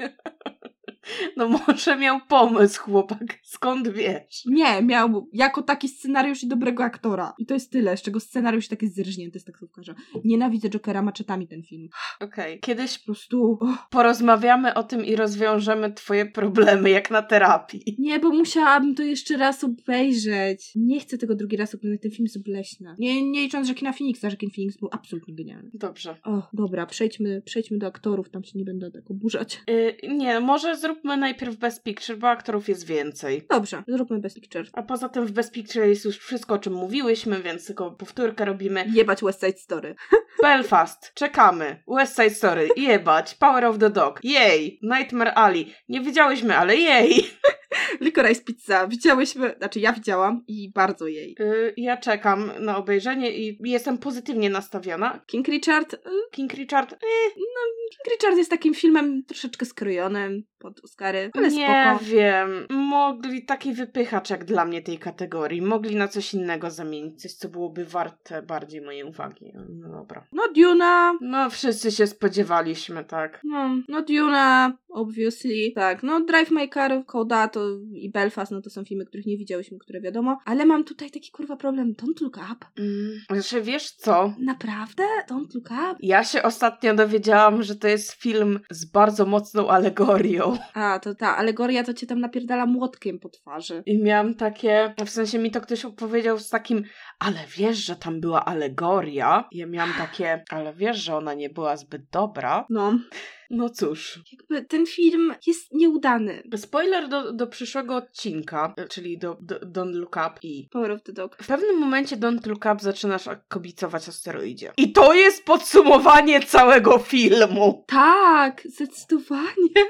[SPEAKER 2] No może miał pomysł, chłopak. Skąd wiesz?
[SPEAKER 3] Nie, miał jako taki scenariusz i dobrego aktora. I to jest tyle, z czego scenariusz tak jest zerżnięty z taksówkarza. Nienawidzę Jokera maczetami ten film.
[SPEAKER 2] Okej, kiedyś
[SPEAKER 3] Po prostu... Och.
[SPEAKER 2] porozmawiamy o tym i rozwiążemy twoje problemy, jak na terapii.
[SPEAKER 3] Nie, bo musiałabym to jeszcze raz obejrzeć. Nie chcę tego drugi raz oglądać, ten film jest obleśny. Nie, nie licząc Żakina Phoenixa, Żakin Phoenix był absolutnie genialny.
[SPEAKER 2] Dobrze.
[SPEAKER 3] O, dobra, przejdźmy, przejdźmy do aktorów, tam się nie będę tak oburzać.
[SPEAKER 2] Y, nie, może zróbmy najpierw Best Picture, bo aktorów jest więcej.
[SPEAKER 3] Dobrze, zróbmy Best Picture.
[SPEAKER 2] A poza tym w Best Picture jest już wszystko, o czym mówiłyśmy, więc tylko powtórkę robimy.
[SPEAKER 3] Jebać West Side Story.
[SPEAKER 2] Belfast, czekamy. West Side Story, jebać. Power of the Dog, jej. Nightmare Alley, nie widziałyśmy, ale jej.
[SPEAKER 3] Licorice Pizza, widziałyśmy, znaczy ja widziałam i bardzo jej.
[SPEAKER 2] Y, ja czekam na obejrzenie i jestem pozytywnie nastawiona.
[SPEAKER 3] King Richard, y,
[SPEAKER 2] King Richard, y,
[SPEAKER 3] King Richard jest takim filmem troszeczkę skrojonym pod Oscary, ale
[SPEAKER 2] nie
[SPEAKER 3] spoko.
[SPEAKER 2] wiem. Mogli taki wypychacz jak dla mnie tej kategorii. Mogli na coś innego zamienić, coś co byłoby warte bardziej mojej uwagi. No dobra.
[SPEAKER 3] No Duna,
[SPEAKER 2] No wszyscy się spodziewaliśmy, tak.
[SPEAKER 3] no, no Duna, obviously, tak, no Drive My Car, Coda to i Belfast, no to są filmy, których nie widziałyśmy, które wiadomo, ale mam tutaj taki kurwa problem, Don't Look Up.
[SPEAKER 2] Mm, znaczy wiesz co?
[SPEAKER 3] Naprawdę? Don't Look Up?
[SPEAKER 2] Ja się ostatnio dowiedziałam, że to jest film z bardzo mocną alegorią.
[SPEAKER 3] A, to ta alegoria to cię tam napierdala młotkiem po twarzy.
[SPEAKER 2] I miałam takie, w sensie mi to ktoś opowiedział z takim, ale wiesz, że tam była alegoria? Ja miałam takie, ale wiesz, że ona nie była zbyt dobra?
[SPEAKER 3] No,
[SPEAKER 2] No cóż.
[SPEAKER 3] jakby ten film jest nieudany.
[SPEAKER 2] Spoiler do, do przyszłego odcinka, czyli do, do Don't Look Up i
[SPEAKER 3] Power of the Dog.
[SPEAKER 2] w pewnym momencie Don't Look Up zaczynasz kobicować o steroidzie. I to jest podsumowanie całego filmu.
[SPEAKER 3] Tak, zdecydowanie.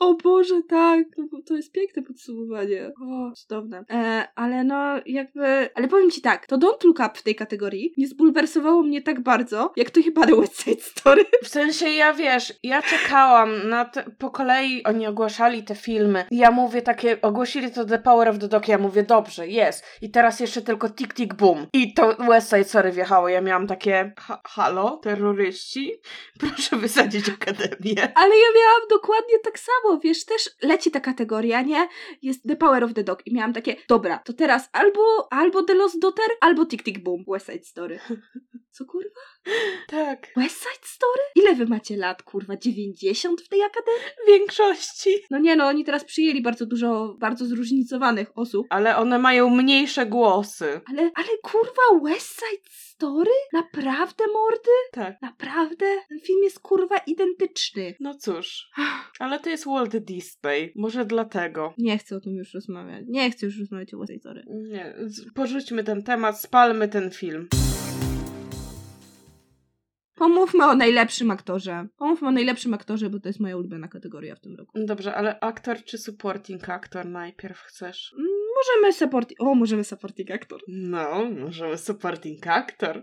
[SPEAKER 3] O Boże, tak. To, to jest piękne podsumowanie. O, cudowne. E, ale no, jakby... Ale powiem ci tak, to Don't Look Up w tej kategorii nie zbulwersowało mnie tak bardzo, jak to chyba The West Side Story.
[SPEAKER 2] W sensie ja wiesz, ja czekałam na te, po kolei oni ogłaszali te filmy. Ja mówię takie, ogłosili to The Power of the Dog, ja mówię dobrze, jest. I teraz jeszcze tylko Tick Tick Boom. I to West Side Story wjechało. Ja miałam takie, ha, halo, terroryści? Proszę wysadzić akademię.
[SPEAKER 3] Ale ja miałam dokładnie tak samo, wiesz, też leci ta kategoria, nie? Jest The Power of the Dog i miałam takie, dobra, to teraz albo, albo The Lost Daughter, albo Tick Tick Boom, West Side Story. Co kurwa?
[SPEAKER 2] Tak,
[SPEAKER 3] West Side Story? Ile wy macie lat, kurwa? 90 w tej akademii?
[SPEAKER 2] w większości.
[SPEAKER 3] No nie no, oni teraz przyjęli bardzo dużo, bardzo zróżnicowanych osób.
[SPEAKER 2] Ale one mają mniejsze głosy.
[SPEAKER 3] Ale, ale kurwa, West Side Story? Naprawdę, mordy?
[SPEAKER 2] Tak.
[SPEAKER 3] Naprawdę? Ten film jest kurwa identyczny.
[SPEAKER 2] No cóż, ale to jest Walt Disney. Może dlatego.
[SPEAKER 3] Nie chcę o tym już rozmawiać. Nie chcę już rozmawiać o Side Story.
[SPEAKER 2] Nie, porzućmy ten temat, spalmy ten film.
[SPEAKER 3] Pomówmy o najlepszym aktorze. Pomówmy o najlepszym aktorze, bo to jest moja ulubiona kategoria w tym roku.
[SPEAKER 2] Dobrze, ale aktor czy supporting aktor najpierw chcesz?
[SPEAKER 3] Mm, Możemy supporting... O, możemy supporting aktor.
[SPEAKER 2] No, możemy supporting aktor.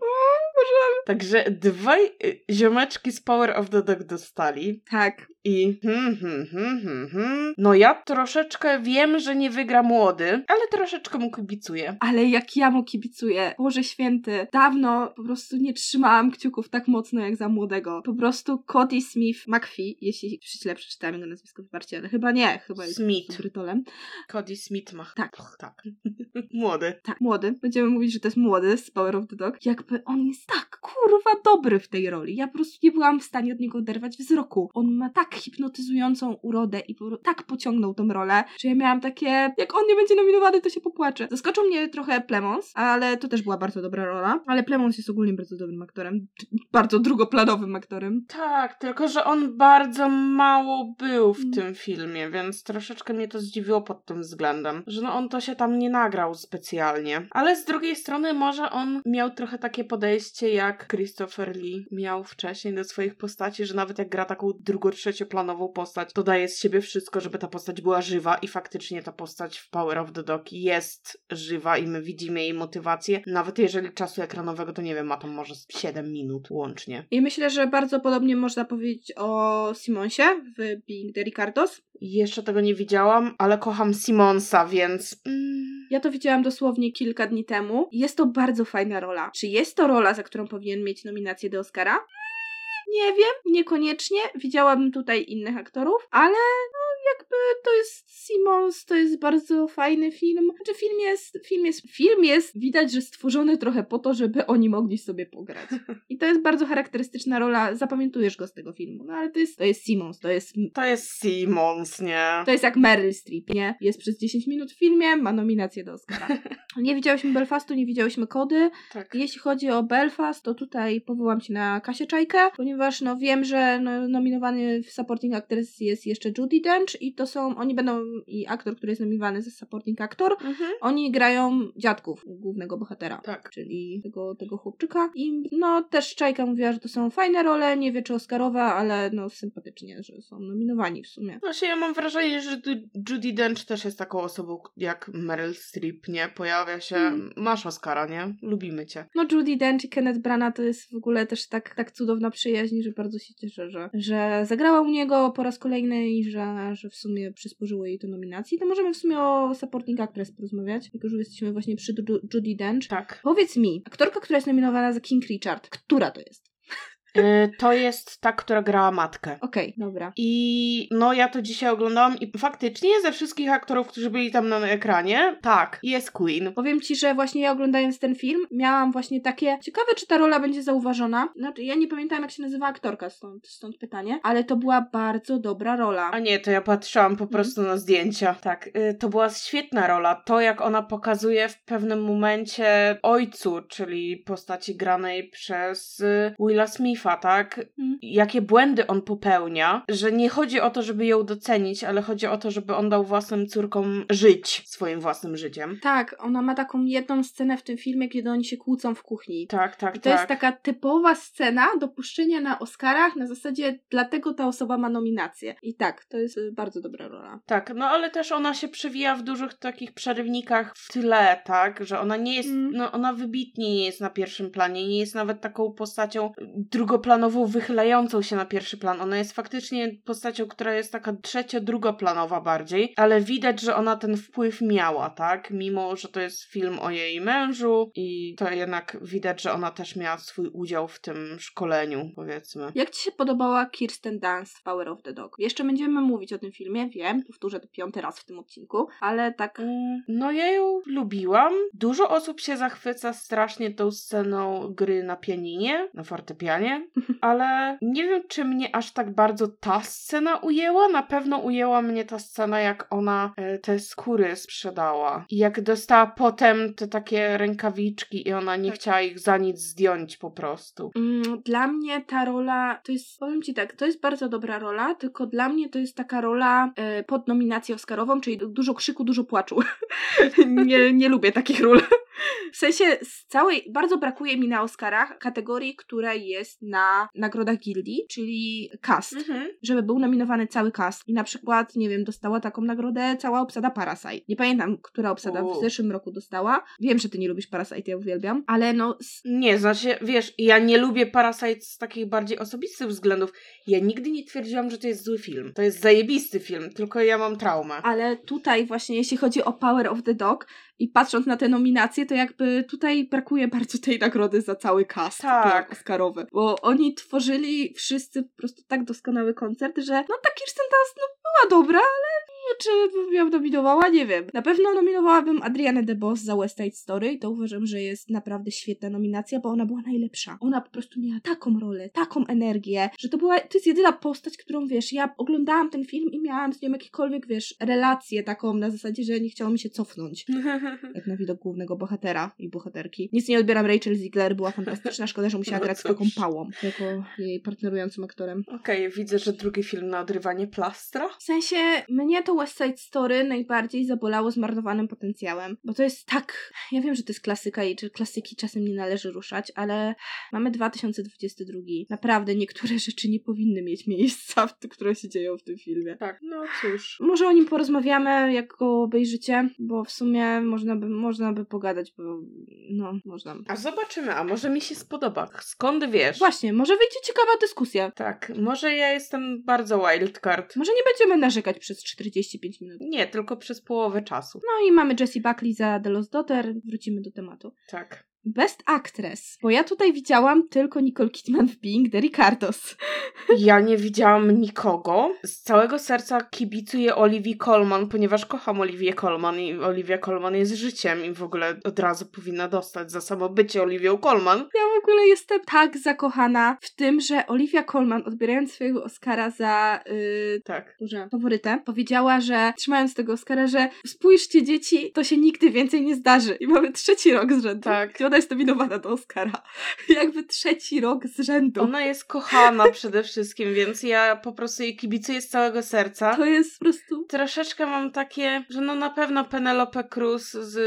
[SPEAKER 3] Możemy.
[SPEAKER 2] Także dwaj y, ziomeczki z Power of the Dog dostali.
[SPEAKER 3] Tak.
[SPEAKER 2] I hmm, hmm, hmm, hmm, hmm. No ja troszeczkę wiem, że nie wygra młody, ale troszeczkę mu kibicuję.
[SPEAKER 3] Ale jak ja mu kibicuję, Boże Święty, dawno po prostu nie trzymałam kciuków tak mocno jak za młodego. Po prostu Cody Smith McPhee, jeśli źle przeczytałem jego nazwisko, wybaczcie, ale chyba nie, chyba jest
[SPEAKER 2] Smith.
[SPEAKER 3] Brytolem.
[SPEAKER 2] Cody Smith ma.
[SPEAKER 3] Tak.
[SPEAKER 2] Och, tak. młody.
[SPEAKER 3] Tak, młody. Będziemy mówić, że to jest młody z Power of the Dog. Jakby on jest tak kurwa dobry w tej roli. Ja po prostu nie byłam w stanie od niego oderwać wzroku. On ma tak hipnotyzującą urodę i po, tak pociągnął tą rolę, że ja miałam takie, jak on nie będzie nominowany, to się popłaczę. Zaskoczył mnie trochę Plemons, ale to też była bardzo dobra rola. Ale Plemons jest ogólnie bardzo dobrym aktorem. Bardzo drugoplanowym aktorem.
[SPEAKER 2] Tak, tylko że on bardzo mało był w
[SPEAKER 3] Mm.
[SPEAKER 2] tym filmie, więc troszeczkę mnie to zdziwiło pod tym względem, że no on to się tam nie nagrał specjalnie. Ale z drugiej strony może on miał trochę takie podejście jak Christopher Lee miał wcześniej do swoich postaci, że nawet jak gra taką drugo-trzecioplanową postać, to daje z siebie wszystko, żeby ta postać była żywa i faktycznie ta postać w Power of the Dog jest żywa i my widzimy jej motywację, nawet jeżeli czasu ekranowego to nie wiem, ma tam może z 7 minut łącznie.
[SPEAKER 3] I myślę, że bardzo podobnie można powiedzieć o Simonsie w Being the Ricardos.
[SPEAKER 2] Jeszcze tego nie widziałam, ale kocham Simonsa, więc. Mm,
[SPEAKER 3] Ja to widziałam dosłownie kilka dni temu. Jest to bardzo fajna rola. Czy jest to rola, za którą powinien mieć nominację do Oscara? Nie wiem, niekoniecznie. Widziałabym tutaj innych aktorów, ale no jakby to jest Simons, to jest bardzo fajny film. Znaczy film jest, film jest, film jest, widać, że stworzony trochę po to, żeby oni mogli sobie pograć. I to jest bardzo charakterystyczna rola, zapamiętujesz go z tego filmu. No ale to jest, to jest Simons, to jest
[SPEAKER 2] to jest Simons, nie?
[SPEAKER 3] to jest jak Meryl Streep, nie? Jest przez 10 minut w filmie, ma nominację do Oscara. Nie widziałyśmy Belfastu, nie widziałyśmy Kody.
[SPEAKER 2] Tak.
[SPEAKER 3] Jeśli chodzi o Belfast, to tutaj powołam się na Kasię Czajkę, ponieważ no wiem, że no, nominowany w Supporting Actress jest jeszcze Judy Dench i to są, oni będą, i aktor, który jest nominowany za Supporting Actor,
[SPEAKER 2] Mhm.
[SPEAKER 3] oni grają dziadków głównego bohatera.
[SPEAKER 2] Tak.
[SPEAKER 3] Czyli tego, tego chłopczyka. I no też Czajka mówiła, że to są fajne role, nie wie czy Oscarowe, ale no sympatycznie, że są nominowani w sumie.
[SPEAKER 2] Właśnie ja mam wrażenie, że Judy Dench też jest taką osobą jak Meryl Streep, nie? Pojawia się,
[SPEAKER 3] Mm.
[SPEAKER 2] masz Oscara, nie? Lubimy cię.
[SPEAKER 3] No Judy Dench i Kenneth Branagh to jest w ogóle też tak, tak cudowna przyjaźń, że bardzo się cieszę, że, że zagrała u niego po raz kolejny i że, że w sumie przysporzyło jej to nominacji. To możemy w sumie o Supporting Actress porozmawiać, jako że jesteśmy właśnie przy Ju- Judy Dench.
[SPEAKER 2] Tak.
[SPEAKER 3] Powiedz mi, aktorka, która jest nominowana za King Richard, która to jest?
[SPEAKER 2] Y, to jest ta, która grała matkę.
[SPEAKER 3] Okej, dobra.
[SPEAKER 2] I no ja to dzisiaj oglądałam i faktycznie ze wszystkich aktorów, którzy byli tam na ekranie, tak, jest Queen.
[SPEAKER 3] Powiem ci, że właśnie ja oglądając ten film, miałam właśnie takie. Ciekawe, czy ta rola będzie zauważona. Znaczy, ja nie pamiętam, jak się nazywa aktorka, stąd, stąd pytanie, ale to była bardzo dobra rola.
[SPEAKER 2] A nie, to ja patrzyłam po prostu na zdjęcia. Tak, y, to była świetna rola. To, jak ona pokazuje w pewnym momencie ojcu, czyli postaci granej przez y, Willa Smitha, tak?
[SPEAKER 3] Mm.
[SPEAKER 2] Jakie błędy on popełnia, że nie chodzi o to, żeby ją docenić, ale chodzi o to, żeby on dał własnym córkom żyć swoim własnym życiem.
[SPEAKER 3] Tak, ona ma taką jedną scenę w tym filmie, kiedy oni się kłócą w kuchni.
[SPEAKER 2] Tak, tak,
[SPEAKER 3] I to
[SPEAKER 2] tak.
[SPEAKER 3] jest taka typowa scena dopuszczenia na Oscarach na zasadzie dlatego ta osoba ma nominację. I tak, to jest y, bardzo dobra rola.
[SPEAKER 2] Tak, no ale też ona się przewija w dużych takich przerywnikach w tle, tak? Że ona nie jest,
[SPEAKER 3] Mm.
[SPEAKER 2] no ona wybitnie nie jest na pierwszym planie, nie jest nawet taką postacią drugoplanową, wychylającą się na pierwszy plan. Ona jest faktycznie postacią, która jest taka trzecio-drugoplanowa bardziej, ale widać, że ona ten wpływ miała, tak? Mimo, że to jest film o jej mężu i to jednak widać, że ona też miała swój udział w tym szkoleniu, powiedzmy.
[SPEAKER 3] Jak ci się podobała Kirsten Dunst w Power of the Dog? Jeszcze będziemy mówić o tym filmie, wiem, powtórzę to piąty raz w tym odcinku, ale tak
[SPEAKER 2] Mm, No ja ją lubiłam. Dużo osób się zachwyca strasznie tą sceną gry na pianinie, na fortepianie, ale nie wiem, czy mnie aż tak bardzo ta scena ujęła. Na pewno ujęła mnie ta scena, jak ona e, te skóry sprzedała. I jak dostała potem te takie rękawiczki i ona nie
[SPEAKER 3] Tak.
[SPEAKER 2] chciała ich za nic zdjąć po prostu.
[SPEAKER 3] Mm, Dla mnie ta rola, to jest, powiem Ci tak, to jest bardzo dobra rola, tylko dla mnie to jest taka rola e, pod nominację Oscarową, czyli dużo krzyku, dużo płaczu. nie, nie lubię takich ról. W sensie z całej, bardzo brakuje mi na Oscarach kategorii, która jest na nagrodach gildii, czyli cast.
[SPEAKER 2] Mhm.
[SPEAKER 3] Żeby był nominowany cały cast. I na przykład, nie wiem, dostała taką nagrodę cała obsada Parasite. Nie pamiętam, która obsada
[SPEAKER 2] U.
[SPEAKER 3] w zeszłym roku dostała. Wiem, że ty nie lubisz Parasite, ja uwielbiam. Ale no,
[SPEAKER 2] Nie, znaczy, wiesz, ja nie lubię Parasite z takich bardziej osobistych względów. Ja nigdy nie twierdziłam, że to jest zły film. To jest zajebisty film, tylko ja mam traumę.
[SPEAKER 3] ale tutaj właśnie, jeśli chodzi o Power of the Dog i patrząc na te nominacje, to jakby tutaj brakuje bardzo tej nagrody za cały cast
[SPEAKER 2] Tak.
[SPEAKER 3] Oscarowy. Bo oni tworzyli wszyscy po prostu tak doskonały koncert, że no ta Kirsten Dunst no, była dobra, ale czy bym ją nominowała? Nie wiem. Na pewno nominowałabym Adrianę DeBoss za West Side Story i to uważam, że jest naprawdę świetna nominacja, bo ona była najlepsza. Ona po prostu miała taką rolę, taką energię, że to była, to jest jedyna postać, którą wiesz, ja oglądałam ten film i miałam z nią jakiekolwiek, wiesz, relację taką na zasadzie, że nie chciało mi się cofnąć. Jak na widok głównego bohatera i bohaterki. Nic nie odbieram Rachel Ziegler, była fantastyczna, szkoda, że musiała
[SPEAKER 2] No
[SPEAKER 3] grać z taką pałą, jako jej partnerującym aktorem.
[SPEAKER 2] Okej, widzę, że drugi film na odrywanie plastra.
[SPEAKER 3] W sensie, mnie to West Side Story najbardziej zabolało zmarnowanym potencjałem, bo to jest tak, ja wiem, że to jest klasyka i że klasyki czasem nie należy ruszać, ale mamy 2022. Naprawdę niektóre rzeczy nie powinny mieć miejsca, które się dzieją w tym filmie.
[SPEAKER 2] Tak, no cóż.
[SPEAKER 3] Może o nim porozmawiamy, jak go obejrzycie, bo w sumie można by, można by pogadać, bo no, można.
[SPEAKER 2] A zobaczymy, a może mi się spodoba. Skąd wiesz?
[SPEAKER 3] Właśnie, może wyjdzie ciekawa dyskusja.
[SPEAKER 2] Tak, może ja jestem bardzo wildcard.
[SPEAKER 3] Może nie będziemy narzekać przez 45 minut.
[SPEAKER 2] Nie, tylko przez połowę czasu.
[SPEAKER 3] No i mamy Jessie Buckley za The Lost Daughter. Wrócimy do tematu.
[SPEAKER 2] Tak.
[SPEAKER 3] Best Actress. Bo ja tutaj widziałam tylko Nicole Kidman w Being the Ricardos.
[SPEAKER 2] Ja nie widziałam nikogo. Z całego serca kibicuję Olivia Colman, ponieważ kocham Olivię Colman i Olivia Colman jest życiem i w ogóle od razu powinna dostać za samo bycie Olivią Colman.
[SPEAKER 3] Ja w ogóle jestem tak zakochana w tym, że Olivia Colman, odbierając swojego Oscara za yy,
[SPEAKER 2] Tak.
[SPEAKER 3] Boże, faworytę, powiedziała, że trzymając tego Oscara, że spójrzcie dzieci, to się nigdy więcej nie zdarzy. I mamy trzeci rok z rzędu.
[SPEAKER 2] Tak.
[SPEAKER 3] Ona jest nominowana do Oscara. Jakby trzeci rok z rzędu.
[SPEAKER 2] Ona jest kochana przede wszystkim, więc ja po prostu jej kibicuję z całego serca.
[SPEAKER 3] To jest po prostu...
[SPEAKER 2] Troszeczkę mam takie, że no na pewno Penelope Cruz z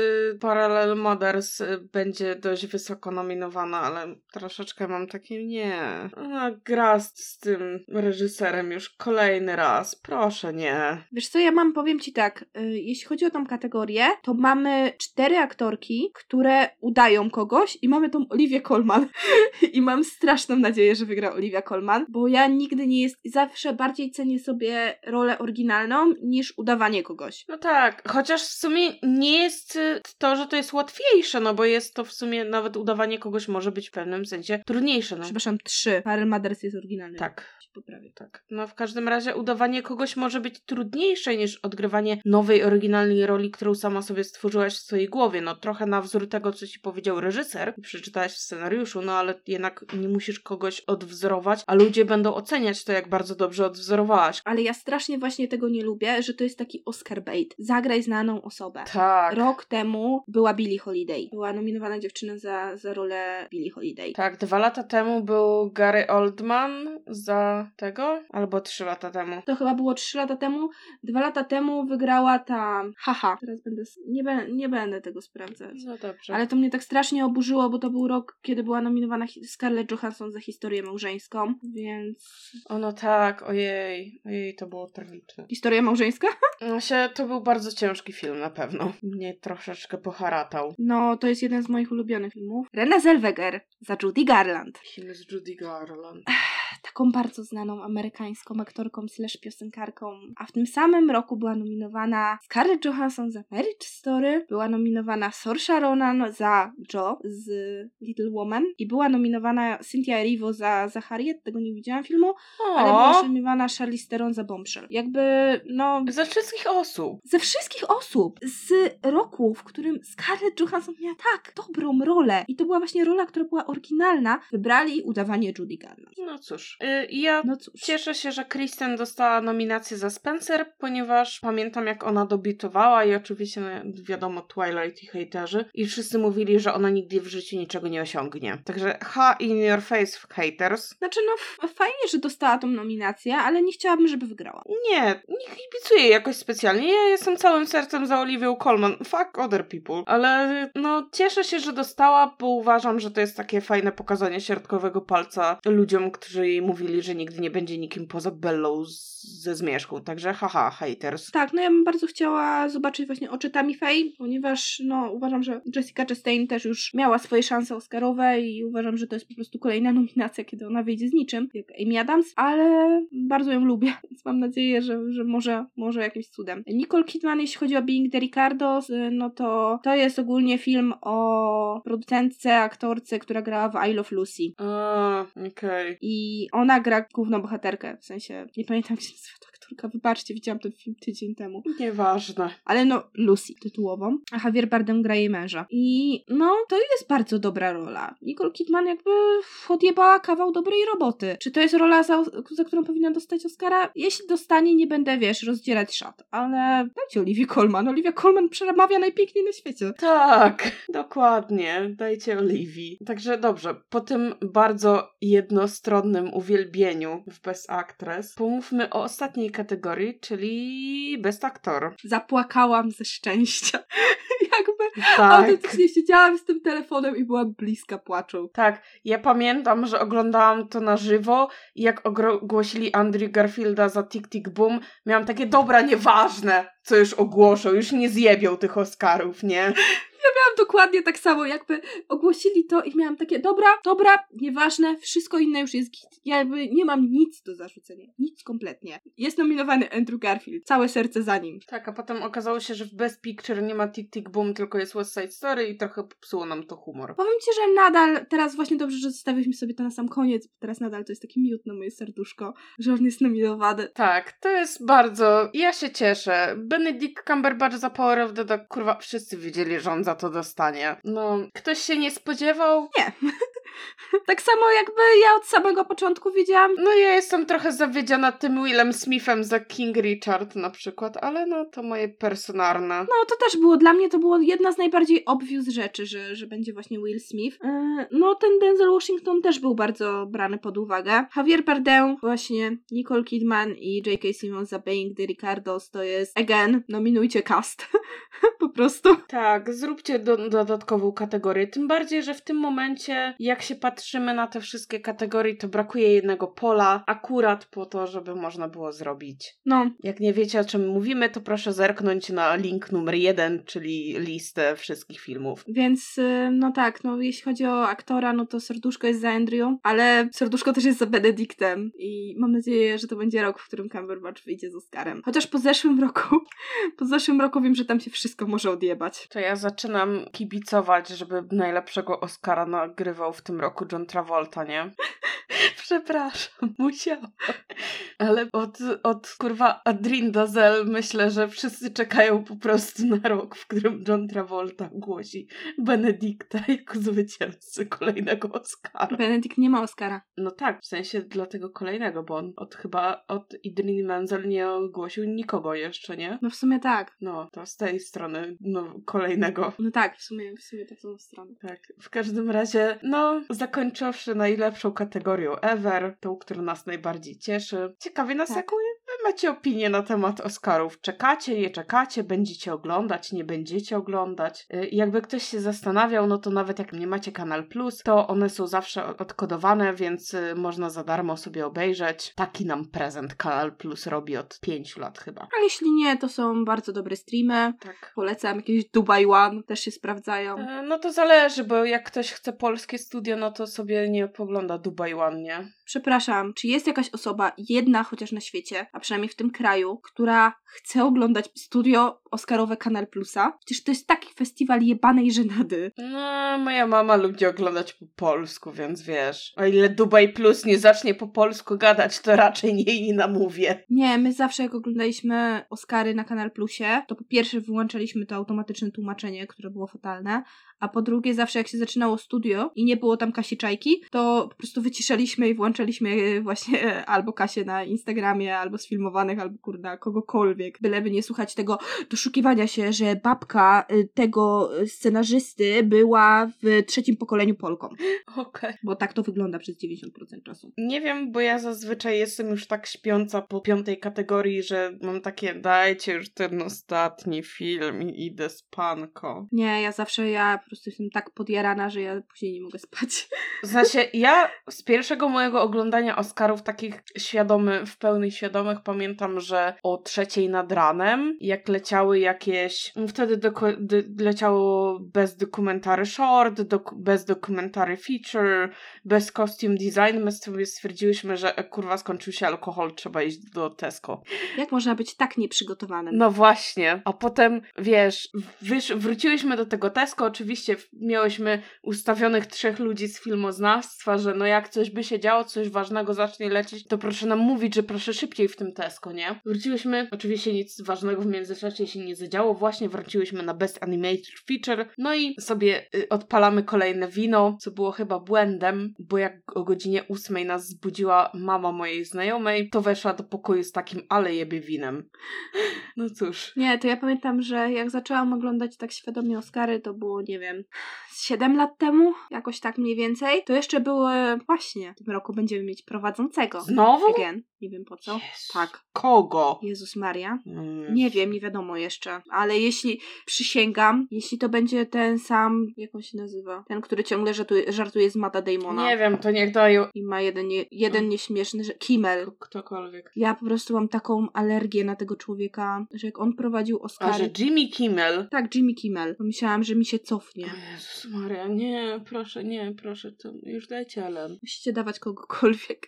[SPEAKER 2] Parallel Mothers będzie dość wysoko nominowana, ale troszeczkę mam takie nie. Ona gra z, z tym reżyserem już kolejny raz. Proszę nie.
[SPEAKER 3] Wiesz co, ja mam, powiem ci tak, y, jeśli chodzi o tą kategorię, to mamy cztery aktorki, które udają kogoś i mamy tą Oliwię Colman. I mam straszną nadzieję, że wygra Olivia Colman, bo ja nigdy nie jest, zawsze bardziej cenię sobie rolę oryginalną niż udawanie kogoś.
[SPEAKER 2] No tak, chociaż w sumie nie jest y, to, że to jest łatwiejsze, no bo jest to w sumie nawet udawanie kogoś może być w pewnym sensie trudniejsze. No.
[SPEAKER 3] Przepraszam, trzy. Parallel Mothers jest oryginalny.
[SPEAKER 2] Tak.
[SPEAKER 3] Poprawię.
[SPEAKER 2] Tak. No w każdym razie udawanie kogoś może być trudniejsze niż odgrywanie nowej, oryginalnej roli, którą sama sobie stworzyłaś w swojej głowie. No trochę na wzór tego, co ci powiedział reżyser i przeczytałaś w scenariuszu, no ale jednak nie musisz kogoś odwzorować, a ludzie będą oceniać to, jak bardzo dobrze odwzorowałaś.
[SPEAKER 3] Ale ja strasznie właśnie tego nie lubię, że to jest taki Oscar bait. Zagraj znaną osobę.
[SPEAKER 2] Tak.
[SPEAKER 3] Rok temu była Billie Holiday. Była nominowana dziewczyna za, za rolę Billie Holiday.
[SPEAKER 2] Tak, dwa lata temu był Gary Oldman za tego, albo trzy lata temu.
[SPEAKER 3] To chyba było 3 lata temu. Dwa lata temu wygrała ta. Haha. Teraz będę. Nie, be, nie będę tego sprawdzać.
[SPEAKER 2] No dobrze.
[SPEAKER 3] Ale to mnie tak strasznie oburzyło, bo to był rok, kiedy była nominowana Scarlett Johansson za historię małżeńską, więc.
[SPEAKER 2] O no tak, ojej, ojej, to było tragiczne.
[SPEAKER 3] Historia małżeńska?
[SPEAKER 2] No się, to był bardzo ciężki film na pewno. Mnie troszeczkę poharatał.
[SPEAKER 3] No, to jest jeden z moich ulubionych filmów. Renée Zellweger za Judy Garland.
[SPEAKER 2] Film z Judy Garland.
[SPEAKER 3] taką bardzo znaną amerykańską aktorką slash piosenkarką, a w tym samym roku była nominowana Scarlett Johansson za Marriage Story, była nominowana Saoirse Ronan za Jo z Little Woman i była nominowana Cynthia Erivo za, za Harriet, tego nie widziałam filmu, ale była
[SPEAKER 2] O,
[SPEAKER 3] nominowana Charlize Theron za Bombshell. Jakby, no...
[SPEAKER 2] ze wszystkich osób.
[SPEAKER 3] Ze wszystkich osób z roku, w którym Scarlett Johansson miała tak dobrą rolę i to była właśnie rola, która była oryginalna, wybrali udawanie Judy Garland.
[SPEAKER 2] No cóż, Y, Ja
[SPEAKER 3] No.
[SPEAKER 2] Cieszę się, że Kristen dostała nominację za Spencer, ponieważ pamiętam jak ona debiutowała i oczywiście no, wiadomo Twilight i hejterzy i wszyscy mówili, że ona nigdy w życiu niczego nie osiągnie. Także ha in your face haters.
[SPEAKER 3] Znaczy, no fajnie, że dostała tą nominację, ale nie chciałabym, żeby wygrała.
[SPEAKER 2] Nie, nie kibicuję jakoś specjalnie. Ja jestem całym sercem za Oliwią Colman. Fuck other people. Ale no cieszę się, że dostała, bo uważam, że to jest takie fajne pokazanie środkowego palca ludziom, którzy jej mówili, że nigdy nie będzie nikim poza Bellą z, ze zmierzchu. Także haha, haters.
[SPEAKER 3] Tak, no ja bym bardzo chciała zobaczyć właśnie oczytami Faye, ponieważ no uważam, że Jessica Chastain też już miała swoje szanse Oscarowe i uważam, że to jest po prostu kolejna nominacja, kiedy ona wyjdzie z niczym, jak Amy Adams, ale bardzo ją lubię, więc mam nadzieję, że, że może, może jakimś cudem. Nicole Kidman, jeśli chodzi o Being the Ricardos, y, no to to jest ogólnie film o producentce, aktorce, która grała w I Love Lucy.
[SPEAKER 2] Okej.
[SPEAKER 3] I ona gra główną bohaterkę, w sensie, nie pamiętam jak się nazywa aktorka, wybaczcie, widziałam ten film tydzień temu.
[SPEAKER 2] Nieważne.
[SPEAKER 3] Ale no, Lucy tytułową, a Javier Bardem gra jej męża. I no, to jest bardzo dobra rola. Nicole Kidman jakby odjebała kawał dobrej roboty. Czy to jest rola, za, za którą powinna dostać Oscara? Jeśli dostanie, nie będę, wiesz, rozdzierać szat, ale dajcie Olivia Colman. Olivia Colman przemawia najpiękniej na świecie.
[SPEAKER 2] Tak, dokładnie. Dajcie Oliwii. Także dobrze, po tym bardzo jednostronnym uwielbieniu w Best Actress, pomówmy o ostatniej kategorii, czyli Best Actor.
[SPEAKER 3] Zapłakałam ze szczęścia. jakby
[SPEAKER 2] Tak.
[SPEAKER 3] autentycznie siedziałam z tym telefonem i byłam bliska płaczu.
[SPEAKER 2] Tak, ja pamiętam, że oglądałam to na żywo i jak ogłosili Andrew Garfielda za Tick Tick Boom, miałam takie, dobra, nieważne, co już ogłoszą, już nie zjebią tych Oscarów, nie?
[SPEAKER 3] Miałam dokładnie tak samo, jakby ogłosili to i miałam takie, dobra, dobra, nieważne, wszystko inne już jest git. Ja jakby nie mam nic do zarzucenia. Nic kompletnie. Jest nominowany Andrew Garfield. Całe serce za nim.
[SPEAKER 2] Tak, a potem okazało się, że w Best Picture nie ma Tick Tick Boom, tylko jest West Side Story i trochę popsuło nam to humor.
[SPEAKER 3] Powiem ci, że nadal, teraz właśnie dobrze, że zostawiliśmy sobie to na sam koniec, bo teraz nadal to jest taki miód na moje serduszko, że on jest nominowany.
[SPEAKER 2] Tak, to jest bardzo... Ja się cieszę. Benedict Cumberbatch za Power of the Dog, kurwa, wszyscy wiedzieli, że on za to dostanie. No, ktoś się nie spodziewał?
[SPEAKER 3] Tak samo jakby ja od samego początku wiedziałam,
[SPEAKER 2] No ja jestem trochę zawiedziona tym Willem Smithem za King Richard na przykład, ale no to moje personalne.
[SPEAKER 3] No, to też było, dla mnie to było jedna z najbardziej obvious rzeczy, że, że będzie właśnie Will Smith. Yy, no, ten Denzel Washington też był bardzo brany pod uwagę. Javier Bardem, właśnie Nicole Kidman i J.K. Simmons za Being the Ricardos to jest, again, nominujcie cast. po prostu.
[SPEAKER 2] Tak, zróbcie do, dodatkową kategorię. Tym bardziej, że w tym momencie, jak się patrzymy na te wszystkie kategorie, to brakuje jednego pola, akurat po to, żeby można było zrobić.
[SPEAKER 3] No,
[SPEAKER 2] Jak nie wiecie, o czym mówimy, to proszę zerknąć na link numer jeden, czyli listę wszystkich filmów.
[SPEAKER 3] więc yy, no tak, no jeśli chodzi o aktora, no to serduszko jest za Andrew, ale serduszko też jest za Benedictem i mam nadzieję, że to będzie rok, w którym Cumberbatch wyjdzie z Oscarem. Chociaż po zeszłym roku, po zeszłym roku wiem, że tam się wszystko może odjebać.
[SPEAKER 2] To ja zaczynam kibicować, żeby najlepszego Oscara nagrywał w tym roku John Travolta, nie? Przepraszam, musiałam. Ale od, od kurwa Adrien Dazel myślę, że wszyscy czekają po prostu na rok, w którym John Travolta głosi Benedykta jako zwycięzcy kolejnego Oscara.
[SPEAKER 3] Benedict nie ma Oscara.
[SPEAKER 2] No tak, w sensie dlatego kolejnego, bo on od chyba od Idrin Menzel nie ogłosił nikogo jeszcze, nie?
[SPEAKER 3] No w sumie tak.
[SPEAKER 2] No, to z tej strony, no, kolejnego.
[SPEAKER 3] No tak, w sumie, w sumie tak są strony.
[SPEAKER 2] Tak, w każdym razie, no, zakończywszy najlepszą kategorią ever, tą, która nas najbardziej cieszy. Ciekawie nas,
[SPEAKER 3] Tak.
[SPEAKER 2] jaką wy macie opinię na temat Oscarów. Czekacie, nie czekacie, będziecie oglądać, nie będziecie oglądać. Y, Jakby ktoś się zastanawiał, no to nawet jak nie macie Kanal Plus, to one są zawsze odkodowane, więc y, można za darmo sobie obejrzeć. Taki nam prezent Kanal Plus robi od pięciu lat chyba.
[SPEAKER 3] A jeśli nie, to są bardzo dobre streamy.
[SPEAKER 2] Tak.
[SPEAKER 3] Polecam jakieś Dubai One, też się sprawdzają.
[SPEAKER 2] E, No to zależy, bo jak ktoś chce polskie studio, no to sobie nie pogląda Dubai One, nie?
[SPEAKER 3] Przepraszam, czy jest jakaś osoba, jedna chociaż na świecie, a przynajmniej w tym kraju, która chce oglądać studio Oscarowe Kanal Plusa? Przecież to jest taki festiwal jebanej żenady.
[SPEAKER 2] No, moja mama lubi oglądać po polsku, więc wiesz. O ile Dubai Plus nie zacznie po polsku gadać, to raczej nie jej nie namówię.
[SPEAKER 3] Nie, my zawsze jak oglądaliśmy Oscary na Kanal Plusie, to po pierwsze wyłączaliśmy to automatyczne tłumaczenie, które było fatalne, a po drugie zawsze jak się zaczynało studio i nie było tam Kasi Czajki, to po prostu wyciszaliśmy i włączaliśmy e, właśnie e, albo Kasię na Instagramie, albo sfilmowanych, albo kurna kogokolwiek, byleby nie słuchać tego doszukiwania się, że babka e, tego scenarzysty była w trzecim pokoleniu Polką.
[SPEAKER 2] Okej.
[SPEAKER 3] Bo tak to wygląda przez 90% czasu.
[SPEAKER 2] Nie wiem, bo ja zazwyczaj jestem już tak śpiąca po piątej kategorii, że mam takie dajcie już ten ostatni film i idę spanko.
[SPEAKER 3] Nie, ja zawsze, ja po prostu jestem tak podjarana, że ja później nie mogę spać.
[SPEAKER 2] W sensie, ja z pierwszego mojego oglądania Oscarów takich świadomych, w pełni świadomych pamiętam, że o trzeciej nad ranem, jak leciały jakieś, wtedy doku- dy- leciało bez dokumentary short, doku- bez dokumentary feature, bez costume design, my sobie stwierdziłyśmy, że e, kurwa skończył się alkohol, trzeba iść do Tesco.
[SPEAKER 3] Jak można być tak nieprzygotowanym?
[SPEAKER 2] No właśnie. A potem, wiesz, wysz, wróciłyśmy do tego Tesco, oczywiście w- miałyśmy ustawionych trzech ludzi z filmoznawstwa, że no jak coś by się działo, coś ważnego zacznie lecieć, to proszę nam mówić, że proszę szybciej w tym Tesco, nie? Wróciłyśmy, oczywiście nic ważnego w międzyczasie się nie zadziało, właśnie wróciłyśmy na Best Animated Feature, no i sobie y, odpalamy kolejne wino, co było chyba błędem, bo jak o godzinie ósmej nas zbudziła mama mojej znajomej, to weszła do pokoju z takim ale jebie winem. No cóż.
[SPEAKER 3] Nie, to ja pamiętam, że jak zaczęłam oglądać tak świadomie Oscary, to było, nie wiem, z 7 lat temu, jakoś tak mniej więcej. To jeszcze były, właśnie, w tym roku będziemy mieć prowadzącego.
[SPEAKER 2] Znowu?
[SPEAKER 3] Again. Nie wiem po co.
[SPEAKER 2] Jezu.
[SPEAKER 3] Tak.
[SPEAKER 2] Kogo?
[SPEAKER 3] Jezus Maria.
[SPEAKER 2] Mm.
[SPEAKER 3] Nie wiem, nie wiadomo jeszcze, ale jeśli przysięgam, jeśli to będzie ten sam, jak on się nazywa? Ten, który ciągle żartuje, żartuje z Mata Damona.
[SPEAKER 2] Nie wiem, to niech dają
[SPEAKER 3] I ma jeden, nie, jeden nieśmieszny, że Kimmel.
[SPEAKER 2] ktokolwiek.
[SPEAKER 3] Ja po prostu mam taką alergię na tego człowieka, że jak on prowadził
[SPEAKER 2] A
[SPEAKER 3] Oscary.
[SPEAKER 2] że Jimmy Kimmel.
[SPEAKER 3] Tak, Jimmy Kimmel. Pomyślałam, że mi się cofnie.
[SPEAKER 2] O Jezus Maria, nie, proszę, nie, proszę, to już dajcie Ellen.
[SPEAKER 3] Musicie dawać kogokolwiek.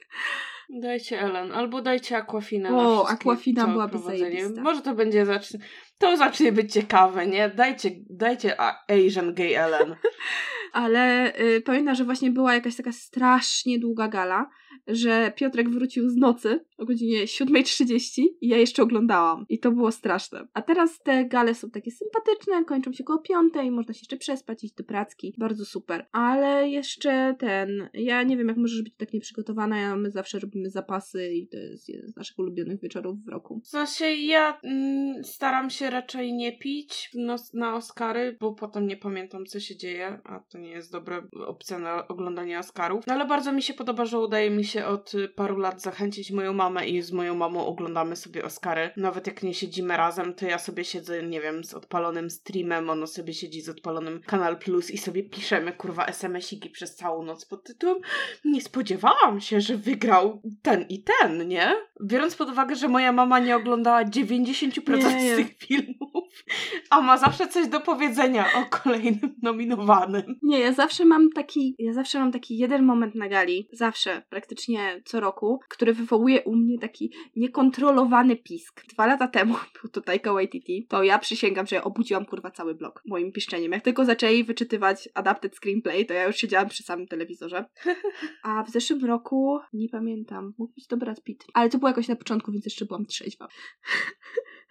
[SPEAKER 2] Dajcie Ellen, albo dajcie Aquafinę.
[SPEAKER 3] O, Aquafina byłaby zajebista.
[SPEAKER 2] Może to będzie zacznie, to zacznie być ciekawe, nie? Dajcie, dajcie Asian Gay Ellen.
[SPEAKER 3] Ale y, pamiętam, że właśnie była jakaś taka strasznie długa gala, że Piotrek wrócił z nocy o godzinie 7.30 i ja jeszcze oglądałam. I to było straszne. A teraz te gale są takie sympatyczne, kończą się koło piątej, można się jeszcze przespać, iść do pracki. Bardzo super. Ale jeszcze ten, ja nie wiem jak możesz być tak nieprzygotowana, ja, my zawsze robimy zapasy i to jest jeden z naszych ulubionych wieczorów w roku.
[SPEAKER 2] W sensie ja mm, staram się raczej nie pić no, na Oscary, bo potem nie pamiętam co się dzieje, a to nie jest dobra opcja na oglądanie Oscarów. No ale bardzo mi się podoba, że udaje mi się od y, paru lat zachęcić moją mamę i z moją mamą oglądamy sobie Oscary. Nawet jak nie siedzimy razem, to ja sobie siedzę, nie wiem, z odpalonym streamem, ono sobie siedzi z odpalonym Kanal Plus i sobie piszemy kurwa SMS-iki przez całą noc pod tytułem nie spodziewałam się, że wygrał ten i ten, nie? Biorąc pod uwagę, że moja mama nie oglądała 90%
[SPEAKER 3] Nie.
[SPEAKER 2] z tych filmów, a ma zawsze coś do powiedzenia o kolejnym nominowanym.
[SPEAKER 3] Nie, ja zawsze mam taki, ja zawsze mam taki jeden moment na gali, zawsze, praktycznie co roku, który wywołuje u mnie taki niekontrolowany pisk. Dwa lata temu był to Taika Waititi, to ja przysięgam, że ja obudziłam kurwa cały blok moim piszczeniem. Jak tylko zaczęli wyczytywać adapted screenplay, to ja już siedziałam przy samym telewizorze. A w zeszłym roku, nie pamiętam, mógł być to Brad Pitt, ale to było jakoś na początku, więc jeszcze byłam trzeźwa.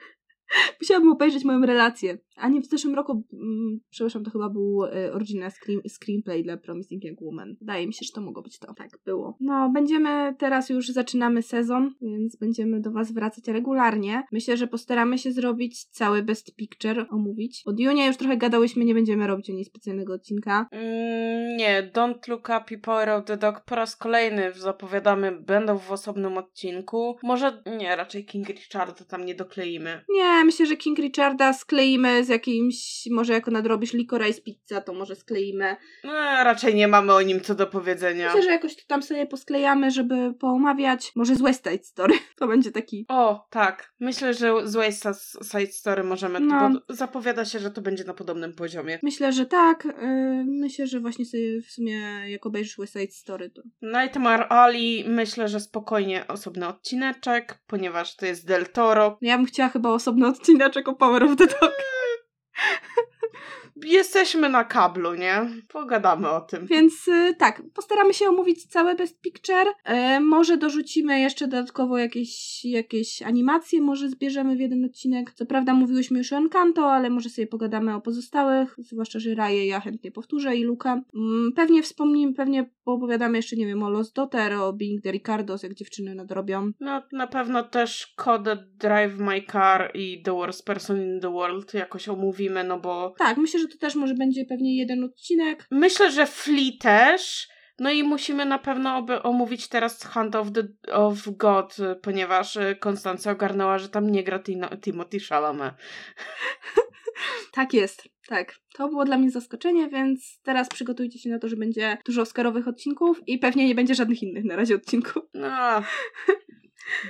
[SPEAKER 3] Musiałabym obejrzeć moją relację. A nie, w zeszłym roku, mm, przepraszam, to chyba był y, original screen, screenplay dla Promising Young Woman. Wydaje mi się, że to mogło być to. Tak, było. No, będziemy, teraz już zaczynamy sezon, więc będziemy do Was wracać regularnie. Myślę, że postaramy się zrobić cały Best Picture, omówić. Od Junia już trochę gadałyśmy, nie będziemy robić o niej specjalnego odcinka.
[SPEAKER 2] Mm, nie, Don't Look Up i Power of the Dog po raz kolejny zapowiadamy, będą w osobnym odcinku. Może, nie, raczej King Richarda tam nie dokleimy.
[SPEAKER 3] Nie, myślę, że King Richarda skleimy z jakimś, może jako nadrobisz Licorice Pizza, to może skleimy.
[SPEAKER 2] No, raczej nie mamy o nim co do powiedzenia.
[SPEAKER 3] Myślę, że jakoś to tam sobie posklejamy, żeby poomawiać. Może z West Side Story. To będzie taki.
[SPEAKER 2] O, tak. Myślę, że z West Side Story możemy,
[SPEAKER 3] No.
[SPEAKER 2] bo zapowiada się, że to będzie na podobnym poziomie.
[SPEAKER 3] Myślę, że tak. Yy, myślę, że właśnie sobie w sumie, jak obejrzysz West Side Story, to.
[SPEAKER 2] Nightmare Ali myślę, że spokojnie osobny odcineczek, ponieważ to jest Del Toro.
[SPEAKER 3] Ja bym chciała chyba osobny odcineczek o Power of the Dog.
[SPEAKER 2] Jesteśmy na kablu, nie? Pogadamy o tym.
[SPEAKER 3] Więc y, tak, postaramy się omówić całe Best Picture. E, może dorzucimy jeszcze dodatkowo jakieś, jakieś animacje, może zbierzemy w jeden odcinek. Co prawda mówiłyśmy już o Encanto, ale może sobie pogadamy o pozostałych, zwłaszcza, że Raję ja chętnie powtórzę i Luka. Mm, pewnie wspomnimy, pewnie opowiadamy jeszcze, nie wiem, o Lost Daughter, o Being the Ricardos, jak dziewczyny nadrobią.
[SPEAKER 2] No, na pewno też Coded Drive My Car i The Worst Person in the World jakoś omówimy, no bo
[SPEAKER 3] Tak, myślę, że to też może będzie pewnie jeden odcinek.
[SPEAKER 2] myślę, że Flea też. No i musimy na pewno oby omówić teraz Hunt of, the, of God, ponieważ y, Konstancja ogarnęła, że tam nie gra Tino, Timothy Chalamet.
[SPEAKER 3] Tak jest, tak. To było dla mnie zaskoczenie, więc teraz przygotujcie się na to, że będzie dużo Oscarowych odcinków i pewnie nie będzie żadnych innych na razie odcinków.
[SPEAKER 2] No,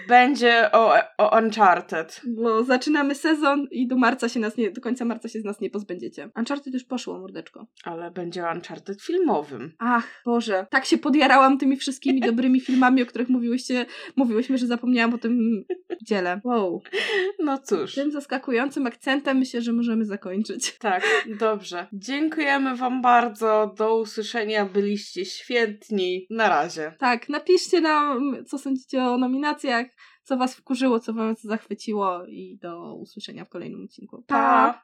[SPEAKER 2] będzie o, o Uncharted.
[SPEAKER 3] Bo zaczynamy sezon i do marca się nas nie, do końca marca się z nas nie pozbędziecie. Uncharted już poszło, mordeczko.
[SPEAKER 2] Ale będzie o Uncharted filmowym.
[SPEAKER 3] Ach, Boże, tak się podjarałam tymi wszystkimi dobrymi filmami, o których mówiłyście, mówiłyśmy, że zapomniałam o tym dziele. Wow.
[SPEAKER 2] No cóż.
[SPEAKER 3] Tym zaskakującym akcentem myślę, że możemy zakończyć.
[SPEAKER 2] Tak, dobrze. Dziękujemy Wam bardzo. Do usłyszenia. Byliście świetni. Na razie.
[SPEAKER 3] Tak, napiszcie nam, co sądzicie o nominacjach, co was wkurzyło, co was zachwyciło i do usłyszenia w kolejnym odcinku.
[SPEAKER 2] Pa!